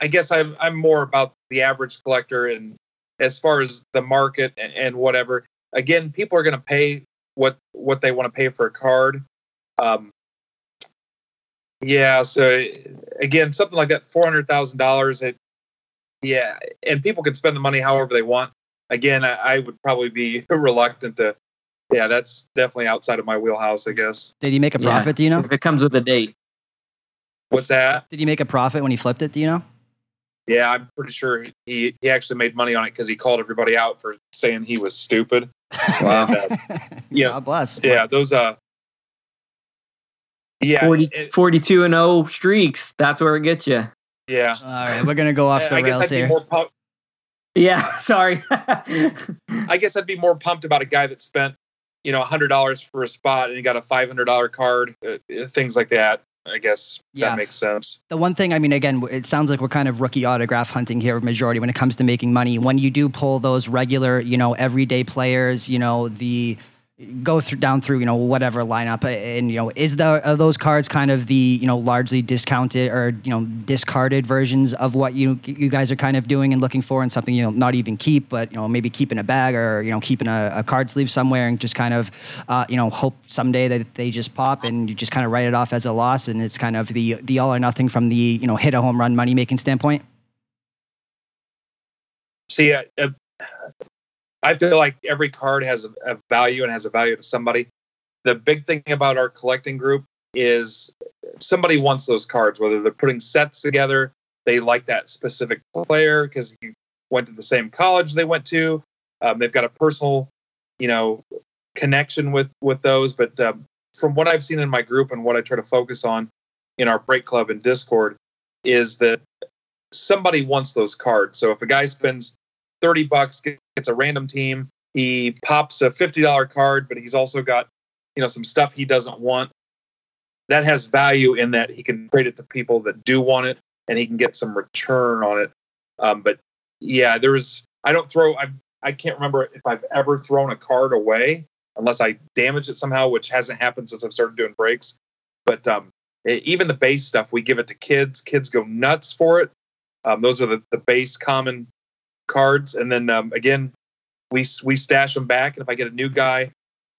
I guess I'm I'm more about the average collector, and as far as the market and, and whatever. Again, people are going to pay what what they want to pay for a card. Um, yeah. So again, something like that, four hundred thousand dollars. It yeah, and people can spend the money however they want. Again, I, I would probably be reluctant to yeah, that's definitely outside of my wheelhouse, I guess. Did he make a profit? Yeah. Do you know? If it comes with a date. What's that? Did he make a profit when he flipped it? Do you know? Yeah, I'm pretty sure he he actually made money on it because he called everybody out for saying he was stupid. Wow. and, uh, yeah, God bless. Yeah, those uh. Yeah, 40, it, 42 and 0 streaks. That's where it gets you. Yeah. All right, we're gonna go off the I rails here. yeah, sorry. I guess I'd be more pumped about a guy that spent you know, hundred dollars for a spot and you got a five hundred dollar card, uh, uh, things like that. I guess Yeah. that makes sense. The one thing, I mean, again, it sounds like we're kind of rookie autograph hunting here, majority when it comes to making money. When you do pull those regular, you know, everyday players, you know, the go through down through, you know, whatever lineup, uh, and you know, is the those cards kind of the you know largely discounted or you know discarded versions of what you you guys are kind of doing and looking for, and something you know not even keep, but you know maybe keep in a bag or you know keep in a, a card sleeve somewhere and just kind of uh, you know hope someday that they just pop and you just kind of write it off as a loss, and it's kind of the the all or nothing from the you know hit a home run money making standpoint. See, uh, uh, I feel like every card has a, a value and has a value to somebody. The big thing about our collecting group is somebody wants those cards, whether they're putting sets together, they like that specific player because you went to the same college they went to. Um, they've got a personal, you know, connection with with those. But um, from what I've seen in my group and what I try to focus on in our break club and Discord is that somebody wants those cards. So if a guy spends 30 bucks, gets a random team, he pops a $50 card, but he's also got, you know, some stuff he doesn't want. That has value in that he can trade it to people that do want it and he can get some return on it. Um, but yeah, there's, I don't throw, I, I can't remember if I've ever thrown a card away unless I damage it somehow, which hasn't happened since I've started doing breaks. But um, e- even the base stuff, we give it to kids. Kids go nuts for it. Um, those are the, the base common cards, and then um, again, we we stash them back. And if I get a new guy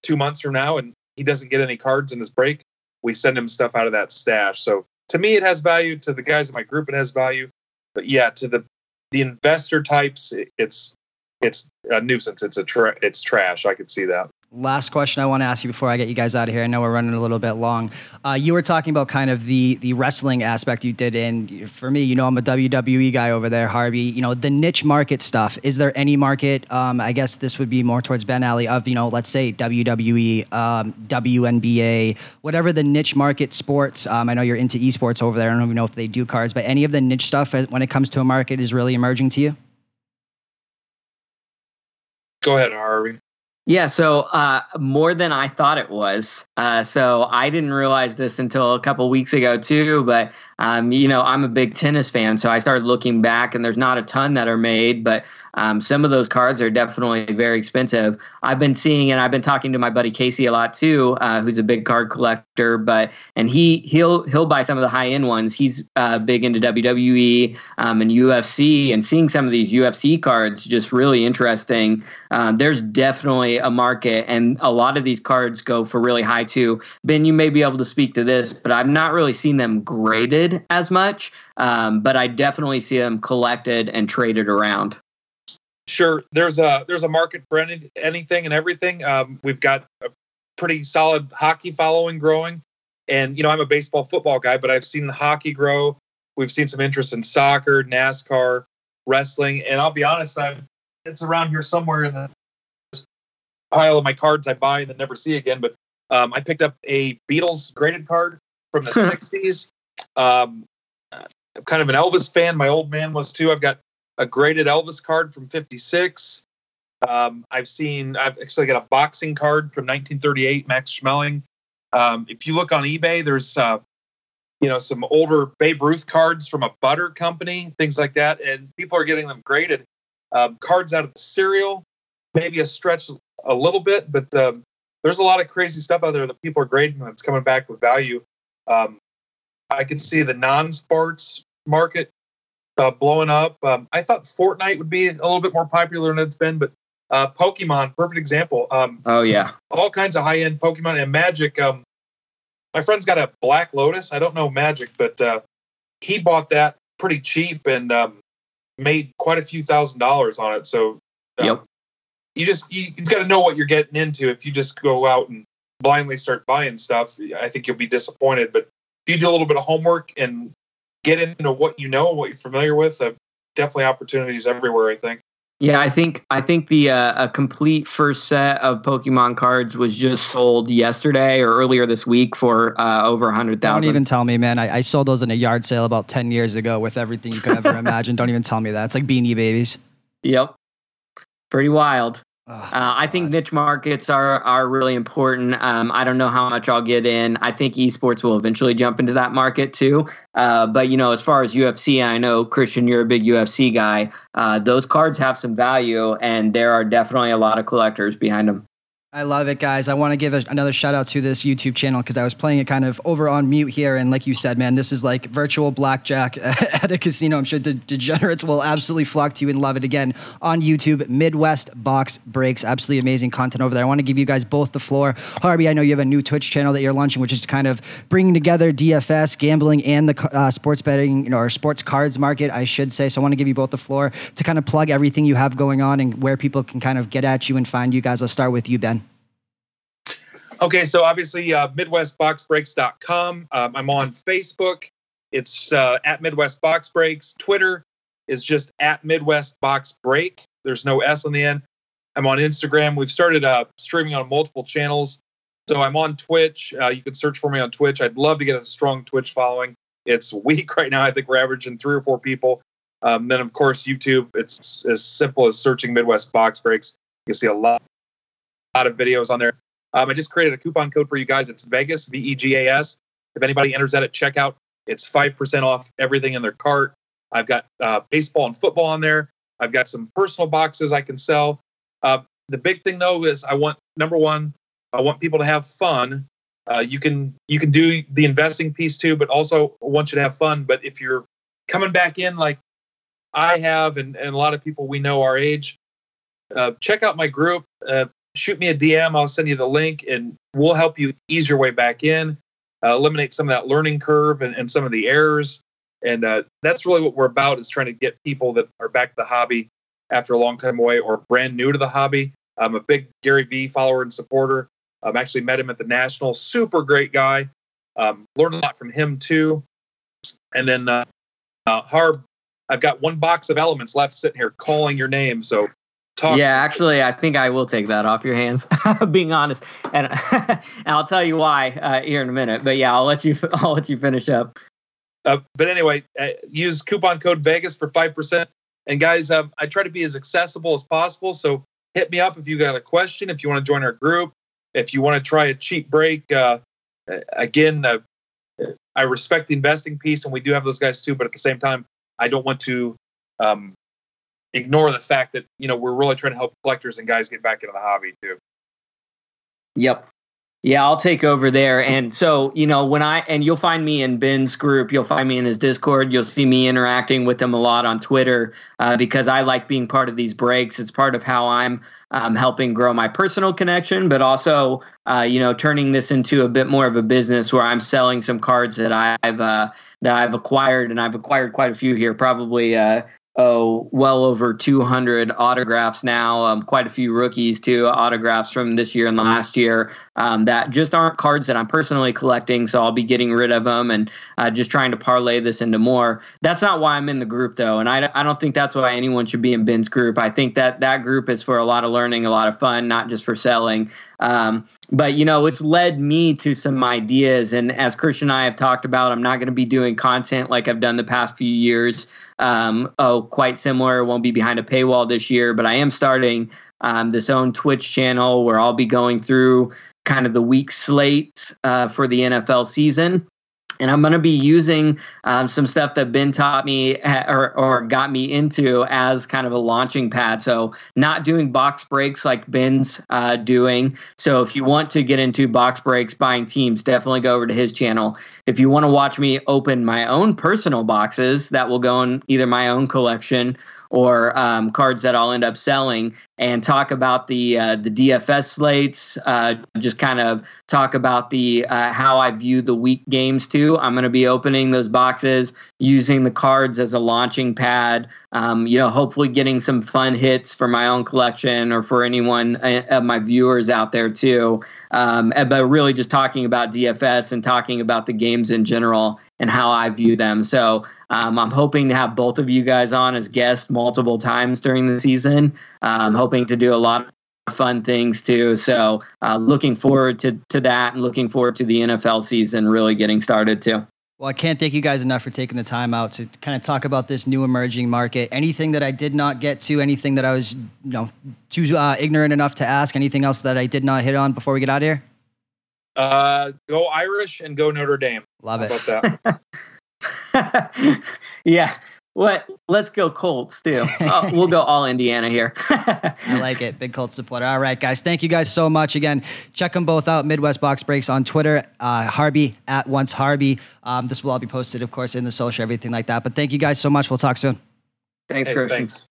two months from now and he doesn't get any cards in his break, we send him stuff out of that stash. So to me, it has value. To the guys in my group, it has value. But yeah, to the the investor types, it- it's it's a nuisance. It's a tra- it's trash. I could see that. Last question I want to ask you before I get you guys out of here. I know we're running a little bit long. Uh, you were talking about kind of the the wrestling aspect you did, in. for me, you know, I'm a WWE guy over there, Harby. You know, the niche market stuff. Is there any market? Um, I guess this would be more towards Ben Alley of you know, let's say WWE, um, WNBA, whatever the niche market sports. Um, I know you're into esports over there. I don't even know if they do cards, but any of the niche stuff when it comes to a market is really emerging to you. Go ahead, Harby. Yeah, so uh, more than I thought it was. Uh, so I didn't realize this until a couple weeks ago too. But um, you know, I'm a big tennis fan, so I started looking back, and there's not a ton that are made, but um, some of those cards are definitely very expensive. I've been seeing, and I've been talking to my buddy Casey a lot too, uh, who's a big card collector. But and he he'll he'll buy some of the high end ones. He's uh, big into WWE um, and UFC, and seeing some of these UFC cards just really interesting. Um, there's definitely a market, and a lot of these cards go for really high too. Ben, you may be able to speak to this, but I've not really seen them graded as much. Um, but I definitely see them collected and traded around. Sure, there's a there's a market for any, anything and everything. Um, we've got a pretty solid hockey following growing, and you know I'm a baseball football guy, but I've seen the hockey grow. We've seen some interest in soccer, NASCAR, wrestling, and I'll be honest, I it's around here somewhere the pile of my cards I buy and then never see again. But um, I picked up a Beatles graded card from the '60s. Um, I'm kind of an Elvis fan. My old man was too. I've got a graded Elvis card from '56. Um, I've seen. I've actually got a boxing card from 1938, Max Schmeling. Um, if you look on eBay, there's uh, you know some older Babe Ruth cards from a butter company, things like that, and people are getting them graded. Um, cards out of the cereal, maybe a stretch a little bit, but um, there's a lot of crazy stuff out there that people are grading and it's coming back with value. Um, I could see the non-sports market uh, blowing up. Um, I thought Fortnite would be a little bit more popular than it's been, but uh, Pokemon, perfect example. Um, Oh yeah, all kinds of high-end Pokemon and Magic. Um, my friend's got a Black Lotus. I don't know Magic, but uh, he bought that pretty cheap and um, made quite a few thousand dollars on it. So, um, Yep. You just you, you got to know what you're getting into. If you just go out and blindly start buying stuff, I think you'll be disappointed. But if you do a little bit of homework and get into what you know and what you're familiar with, uh, definitely opportunities everywhere. I think. yeah. I think I think the uh, a complete first set of Pokemon cards was just sold yesterday or earlier this week for uh, over a hundred Don't even tell me, man. I, I sold those in a yard sale about 10 years ago with everything you could ever imagine. Don't even tell me that. It's like beanie babies. Yep. Pretty wild. uh, I think niche markets are are really important. Um, I don't know how much I'll get in. I think esports will eventually jump into that market too. Uh, but you know, as far as UFC, I know Christian, you're a big UFC guy. Uh, those cards have some value, and there are definitely a lot of collectors behind them. I love it, guys. I want to give a, another shout out to this YouTube channel because I was playing it kind of over on mute here. And like you said, man, this is like virtual blackjack at a casino. I'm sure the degenerates will absolutely flock to you and love it again on YouTube. Midwest Box Breaks. Absolutely amazing content over there. I want to give you guys both the floor. Harby, I know you have a new Twitch channel that you're launching, which is kind of bringing together DFS, gambling, and the uh, sports betting, you know, or sports cards market, I should say. So I want to give you both the floor to kind of plug everything you have going on and where people can kind of get at you and find you guys. I'll start with you, Ben. Okay, so obviously, uh, MidwestBoxBreaks.com. Um, I'm on Facebook. It's uh, at Midwest Box Breaks. Twitter is just at Midwest Box Break. There's no S on the end. I'm on Instagram. We've started uh, streaming on multiple channels. So I'm on Twitch. Uh, you can search for me on Twitch. I'd love to get a strong Twitch following. It's weak right now. I think we're averaging three or four people. Um, then, of course, YouTube. It's as simple as searching Midwest Box Breaks. You see a lot, lot of videos on there. Um, I just created a coupon code for you guys. It's Vegas, V E G A S. If anybody enters that at checkout, it's 5% off everything in their cart. I've got uh, baseball and football on there. I've got some personal boxes I can sell. Uh, the big thing though is I want number one, I want people to have fun. Uh, you can you can do the investing piece too, but also I want you to have fun. But if you're coming back in like I have, and, and a lot of people we know our age, uh, check out my group. Shoot me a DM. I'll send you the link and we'll help you ease your way back in, uh, eliminate some of that learning curve and, and some of the errors. And uh, that's really what we're about is trying to get people that are back to the hobby after a long time away or brand new to the hobby. I'm a big Gary Vee follower and supporter. I've actually met him at the National. Super great guy. Um, learned a lot from him too. And then uh, uh, Harb, I've got one box of elements left sitting here calling your name. So Talk. Yeah, actually, I think I will take that off your hands. being honest, and, and I'll tell you why uh, here in a minute. But yeah, I'll let you. I'll let you finish up. Uh, but anyway, uh, use coupon code Vegas for five percent. And guys, um, I try to be as accessible as possible. So hit me up if you got a question. If you want to join our group, if you want to try a cheap break. Uh, again, uh, I respect the investing piece, and we do have those guys too. But at the same time, I don't want to um, ignore the fact that you know we're really trying to help collectors and guys get back into the hobby too. Yep. Yeah, I'll take over there. And so, you know, when I and you'll find me in Ben's group, you'll find me in his Discord. You'll see me interacting with him a lot on Twitter uh, because I like being part of these breaks. It's part of how I'm um, helping grow my personal connection, but also, uh, you know, turning this into a bit more of a business where I'm selling some cards that I've uh, that I've acquired, and I've acquired quite a few here, probably uh, oh, well over 200 autographs now, um, quite a few rookies too, autographs from this year and last year um, that just aren't cards that I'm personally collecting. So I'll be getting rid of them and uh, just trying to parlay this into more. That's not why I'm in the group though. And I, I don't think that's why anyone should be in Ben's group. I think that that group is for a lot of learning, a lot of fun, not just for selling. Um, but you know, it's led me to some ideas. And as Christian and I have talked about, I'm not going to be doing content like I've done the past few years. Um, oh, quite similar. Won't be behind a paywall this year, but I am starting um, this own Twitch channel where I'll be going through kind of the week slate uh, for the NFL season and I'm going to be using um, some stuff that Ben taught me or, or got me into as kind of a launching pad. So, not doing box breaks like Ben's uh, doing. So, if you want to get into box breaks, buying teams, definitely go over to his channel. If you want to watch me open my own personal boxes, that will go in either my own collection or um, cards that I'll end up selling, and talk about the uh, the DFS slates. Uh, just kind of talk about the uh, how I view the week games too. I'm going to be opening those boxes using the cards as a launching pad. Um, you know, hopefully getting some fun hits for my own collection or for anyone uh, of my viewers out there too. Um, but really just talking about DFS and talking about the games in general and how I view them. So um, I'm hoping to have both of you guys on as guests multiple times during the season. I'm hoping to do a lot of fun things too. So uh, looking forward to, to that and looking forward to the NFL season really getting started too. Well, I can't thank you guys enough for taking the time out to kind of talk about this new emerging market. Anything that I did not get to, anything that I was, you know, too uh, ignorant enough to ask, anything else that I did not hit on before we get out of here? Uh, go Irish and go Notre Dame. Love How it. about that? yeah. What? Let's go Colts too. Oh, we'll go all Indiana here. I like it. Big Colts supporter. All right, guys. Thank you guys so much. Again, check them both out. Midwest Box Breaks on Twitter. Uh, Harby at once Harby. Um, this will all be posted, of course, in the social, everything like that. But thank you guys so much. We'll talk soon. Thanks, Hey, Christian. thanks.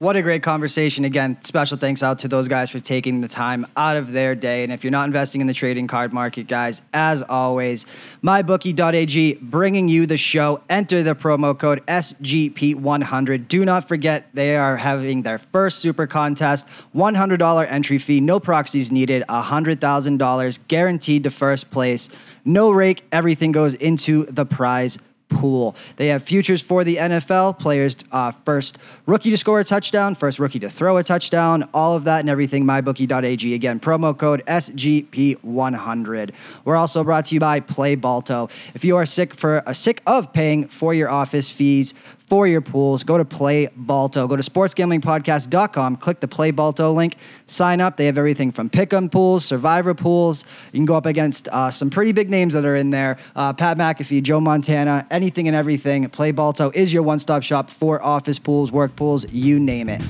What a great conversation. Again, special thanks out to those guys for taking the time out of their day. And if you're not investing in the trading card market, guys, as always, mybookie.ag bringing you the show. Enter the promo code SGP100. Do not forget they are having their first super contest, $100 entry fee, no proxies needed, $100,000 guaranteed to first place. No rake, everything goes into the prize pool. They have futures for the NFL players, uh, first rookie to score a touchdown, first rookie to throw a touchdown, all of that and everything. MyBookie.ag. Again, promo code SGP100. We're also brought to you by Play Balto. If you are sick for uh, sick of paying for your office fees for your pools, go to Play Balto. Go to sportsgamblingpodcast.com, click the Play Balto link, sign up. They have everything from pick'em pools, survivor pools. You can go up against uh, some pretty big names that are in there. Uh, Pat McAfee, Joe Montana, anything and everything. Play Balto is your one-stop shop for office pools, work pools, you name it.